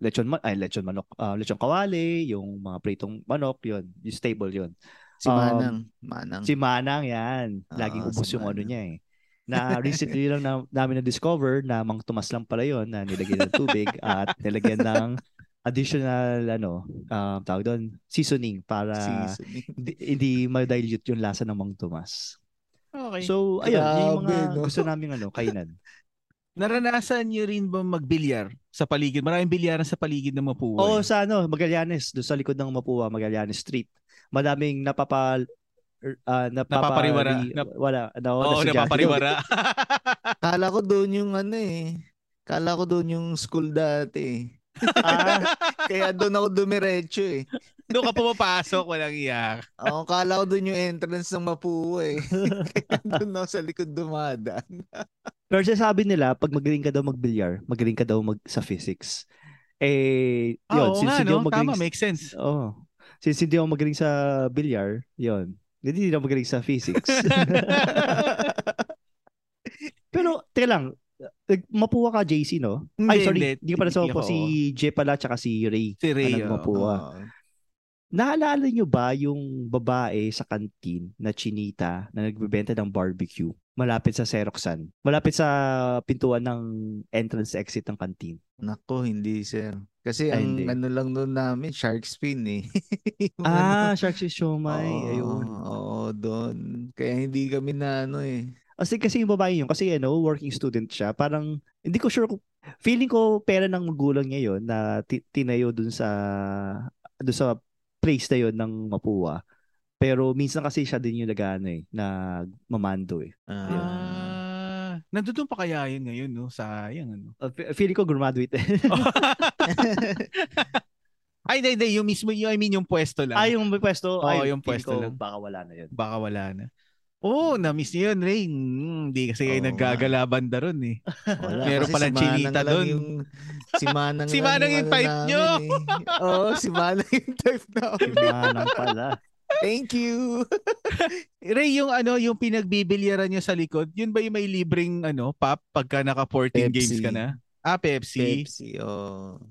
lechon man ay lechon manok, ah, lechon kawali, yung mga pritong manok, yun. Yung stable yun. Si Um, Manang. Manang. Si Manang yan. Laging Oo, ubos si yung ano niya eh. Na recently lang na, namin na-discover na Mang Tomas lang pala yun na nilagyan ng tubig at nilagyan ng additional ano, um, tawag doon, seasoning para Seasoning. hindi, hindi ma-dilute yung lasa ng Mang Tomas. Okay. So, ayun, yun yung mga Grabe, no? gusto namin ano, kainan. Naranasan niyo rin ba magbilyar sa paligid? Maraming bilyaran sa paligid ng Mapua. Oo, sa ano, Magallanes, doon sa likod ng Mapua, Magallanes Street. Madaming napapa er, ah, napapa Napapariwara. Nap- wala, no, Oo, nasadya- napapariwara. Kala ko doon yung ano eh. Kala ko doon yung school dati. Ah, Kaya doon ako dumiretso eh. Doon ka pumapasok, walang iyak. Oo, kala ko doon yung entrance ng Mapua eh. Kaya doon ako sa likod dumadaan. Pero sabi nila, pag magaling ka daw magbilyar, magaling ka daw mag sa physics. Eh, Ah, yun, oo since nga, hindi no? ako magaling Tama, sa- makes sense. Oo. Since hindi ako magaling sa bilyar, yun. Hindi ako magaling sa physics. Pero, teka lang, mapuwa ka, JC, no? Ay, Hindi, sorry, hindi. ka pala sa mapuwa. ako. Si J pala, tsaka si Ray. Si Ray, na oo. nagmapuwa. Oo. Naalala nyo ba yung babae sa kantin na chinita na nagbebenta ng barbecue malapit sa Xeroxan? Malapit sa pintuan ng entrance exit ng kantin. Nako, hindi sir. Kasi Ay, ang hindi. ano lang noon namin, shark fin eh. Ah, ano, Sharks is Siomay. oo, Ayun. Oo, doon. Kaya hindi kami na ano eh. Kasi kasi yung babae yun, kasi ano, working student siya, parang, hindi ko sure, kung- feeling ko pera ng magulang niya yun na ti- tinayo dun sa, dun sa place na yun ng Mapua. Pero minsan kasi siya din yung nag-ano eh, nagmamando eh. Ah, Ah, nandun pa kaya yun ngayon, no? Sayang, ano? Uh, fe- feeling ko graduate. Ay, hindi, hindi. Yung mismo, yung, I mean, yung pwesto lang. ah, yung pwesto, Oo, ay, yung pwesto ko lang. Baka wala na yun. Baka wala na. Oo, oh, na-miss niyo yun, Ray. Hmm, Hindi kasi kayo naggagalaban da ron eh. Wala, Meron palang si Manang chinita. Yung, si Manang Si Manang yung ano type nyo. Eh. Oo, si Manang yung type Si namin. Manang pala. Thank you. Ray, yung ano, yung pinagbibilyaran nyo sa likod, yun ba yung may libreng ano, pop pagka naka 14 games Pepsi. ka na? Ah, Pepsi. Pepsi, oh.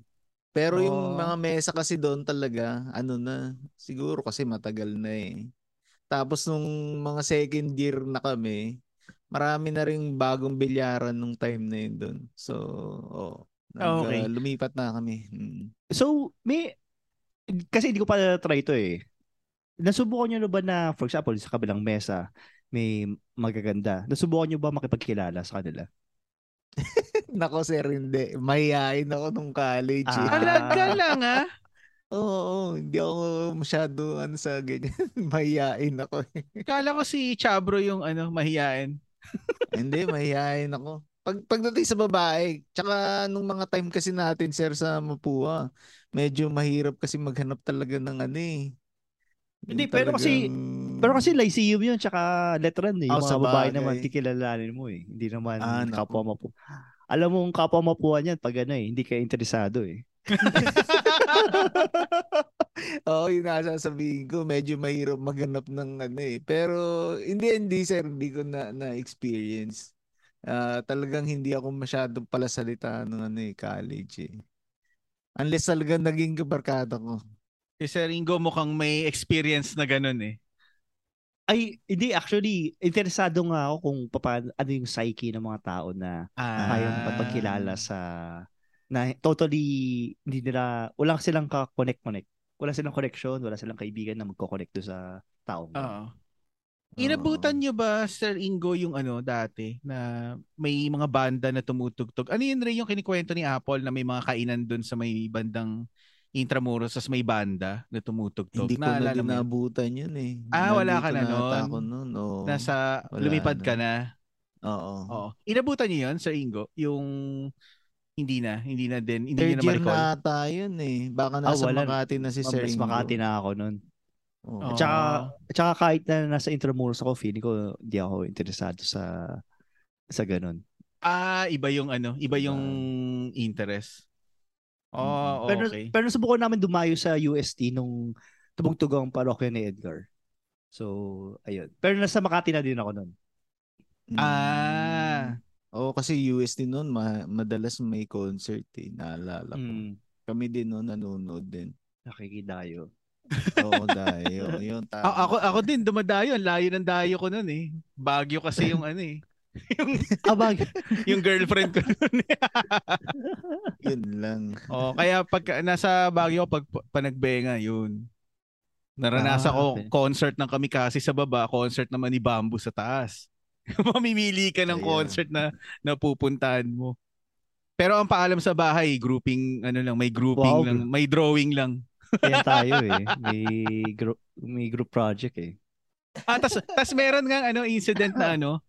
Pero Oo. yung mga mesa kasi doon talaga, ano na, siguro kasi matagal na eh. Tapos nung mga second year na kami, marami na ring bagong bilyaran nung time na yun doon. So, oh, nag, Okay. uh, lumipat na kami. Mm. So, may, kasi hindi ko pa try ito eh. Nasubukan nyo na ba na, for example, sa kabilang mesa, may magaganda. Nasubukan nyo ba makipagkilala sa kanila? Nako sir, hindi. Mahihain ako nung college. eh. Ah. Talaga lang ah. Oo, hindi ako masyado ano sa ganyan. Mahihain ako. eh. Kala ko si Chabro yung ano, mahiyain. Hindi, mahihain ako. Pag pagdating sa babae, tsaka nung mga time kasi natin sir sa Mapua, medyo mahirap kasi maghanap talaga ng ano eh. Yung Hindi, pero kasi- Pero kasi Lyceum yun, tsaka Letran eh. Yung Oh, mga sa babae naman, kikilalanin mo eh. Hindi naman Ah, kapwa mapu. Alam mo, ang kapwa mapuan yan, pag ano eh, hindi ka interesado eh. Oo, yun nasa sabihin ko, medyo mahirap maghanap ng ano eh. Pero hindi, hindi sir, hindi ko na, na-experience. Ah, talagang hindi ako masyadong palasalita ng ano eh, college eh. Unless talagang naging kabarkada ko. Si Sir Ingo mukhang may experience na ganun eh. Ay, hindi, actually, interesado nga ako kung paano, ano yung psyche ng mga tao na Ah. kaya magpagkilala sa na totally hindi nila wala silang ka-connect-connect. Wala silang connection, wala silang kaibigan na magko-connect sa taong. Oo. Inabutan nyo ba, Sir Ingo, yung ano dati na may mga banda na tumutugtog? Ano yun rin yung kinikwento ni Apple na may mga kainan doon sa may bandang Intramuros sa may banda na tumutugtog? Hindi ko na Naalala din yun? naabutan yun eh. Ah, wala ka na nun? ako oo. Nasa Wala lumipad na. ka na. Oo. Oo. Inabutan niyo yun, Sir Ingo? Yung hindi na, hindi na din, hindi niyo Third na year na ata yun eh. Baka nasa wala. Makati na si Sir Mas Ingo. Makati na ako nun. Oo. Oo. Tsaka, tsaka kahit na nasa Intramuros ako, feeling ko hindi ako interesado sa sa ganun. Ah, iba yung ano, iba Iba. yung interest. Oh, Pero, okay. pero subukan namin dumayo sa UST nung tumugtog ang parokya ni Edgar. So, ayun. Pero nasa Makati na din ako nun. Ah. Oo, kasi USD noon ma- madalas may concert eh, naalala ko. Mm, Kami din noon nanonood din. nakikidayo. Oo, dahil yun tama. A- ako ako din dumadayo, ang layo ng dayo ko noon eh. Bagyo kasi yung ano eh. yung Abag. yung girlfriend ko noon. Yun lang. oh, kaya pag nasa Baguio pag pa nagbenga yun. Naranasan Ah, ko okay. concert ng Kamikasi sa baba, concert naman ni Bamboo sa taas. Mamimili ka ng Ayan. concert na napupuntahan mo. Pero ang paalam sa bahay, grouping ano lang, may grouping Wow. lang, may drawing lang. Yan tayo eh. May group, may group project eh. Ah, tas, tas meron nga ano incident na ano,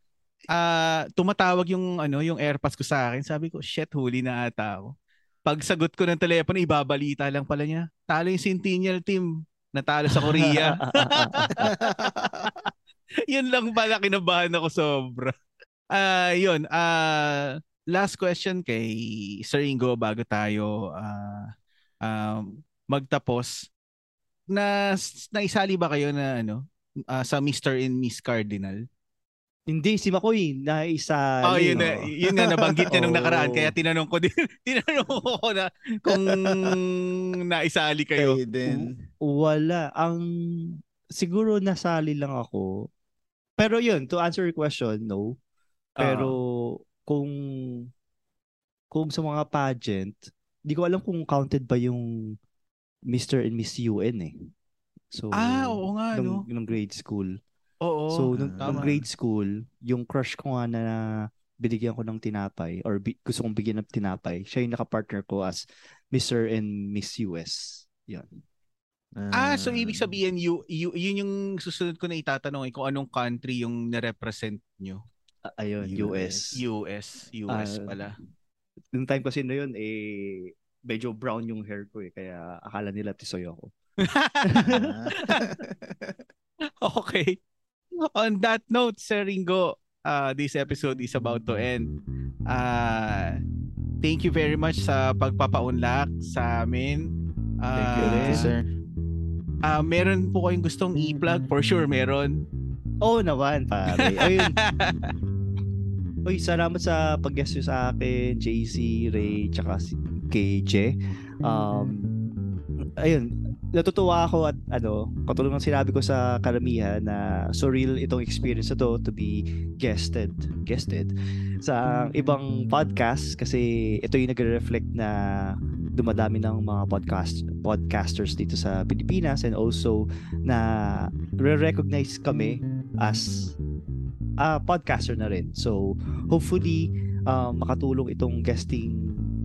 ah tumatawag yung ano, yung AirPods ko sa akin. Sabi ko, shit, huli na ata ako. Pag sagot ko ng telepono, ibabalita lang pala niya. Talo yung Centennial team. Natalo sa Korea. yun lang pala kinabahan ako sobra. Ah, yun. Ah, last question kay Sir Ingo bago tayo ah um, magtapos. Na naisali ba kayo na ano ah, sa Mr. and Miss Cardinal? Hindi, si Makoy, naisa. Oh, yun na, yun nga nabanggit niya nung nakaraan kaya tinanong ko din tinanong ko na kung naisali kayo. Kayo din. Wala. Ang siguro nasali lang ako. Pero yun, to answer your question, no. Pero kung kung sa mga pageant, di ko alam kung counted ba yung Mr. and Miss UN eh. So, Ah, oo nga no. nung, nung grade school. Oo. so, nung, ah, nung tama. grade school, yung crush ko nga na binigyan ko ng tinapay or bi- gusto kong bigyan ng tinapay, siya yung nakapartner ko as Mr. and Miss US. Yan. Ah, so ibig sabihin you, you yun yung susunod ko na itatanong eh, kung anong country yung na-represent nyo. Ah, ayun, US. US, US Ah, pala. Nung time kasi na yun, eh, medyo brown yung hair ko eh, kaya akala nila tisoy ako. okay. On that note, Sir Ringo, uh, this episode is about to end. Uh, thank you very much sa pagpapaunlak sa amin. Uh, Thank you rin. sir. ah, meron po kayong gustong i-plug? For sure, meron. Oo naman, pare. Ayun. Uy, salamat sa pag-guest sa akin, JC, Ray, tsaka si Je. Um, ayun, natutuwa ako at ano, katulad ng sinabi ko sa karamihan na surreal itong experience na to to be guested, guested sa ibang podcast kasi ito yung nagre-reflect na dumadami ng mga podcast podcasters dito sa Pilipinas and also na re-recognize kami as a podcaster na rin. So, hopefully, um, makatulong itong guesting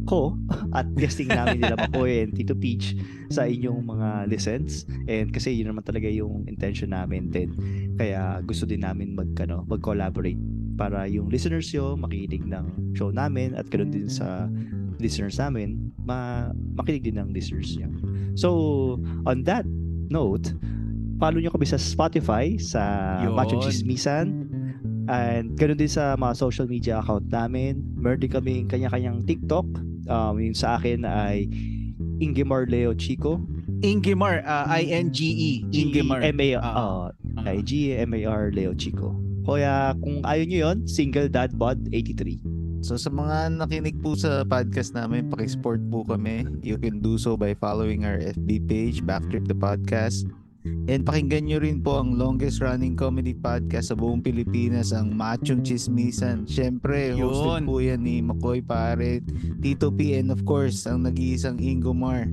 ko at guesting namin nila Makoy and Tito Peach sa inyong mga listens. And kasi yun naman talaga yung intention namin din. Kaya gusto din namin mag, ano, mag-collaborate para yung listeners yo makinig ng show namin at ganoon din sa listeners namin ma makinig din ng listeners niyo so on that note follow nyo kami sa Spotify sa Yun. Macho Chismisan and ganoon din sa mga social media account namin. Meron din kami kanya-kanyang TikTok um, yung sa akin ay Ingimar Leo Chico Ingimar, uh, I-N-G-E. Ingimar. M-A- Ah. uh, Ah. I-G-M-A-R Leo Chico kaya kung ayaw nyo yun single dad bod 83 So sa mga nakinig po sa podcast namin, pakisupport po kami. You can do so by following our FB page, Backtrip the Podcast. And pakinggan nyo rin po ang longest running comedy podcast sa buong Pilipinas, ang Machong Chismisan. Siyempre, hosted Yun. po yan ni Makoy Pare, Tito P, and of course, ang nag-iisang Ingomar.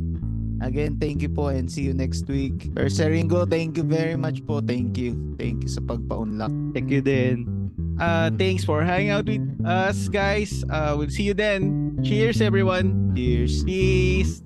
Again, thank you po and see you next week. Or Sir Ringo, thank you very much po. Thank you. Thank you sa pagpaunlak. thank you din Uh, thanks for hanging out with us, guys. Uh, we'll see you then. Cheers, everyone. Cheers. Peace.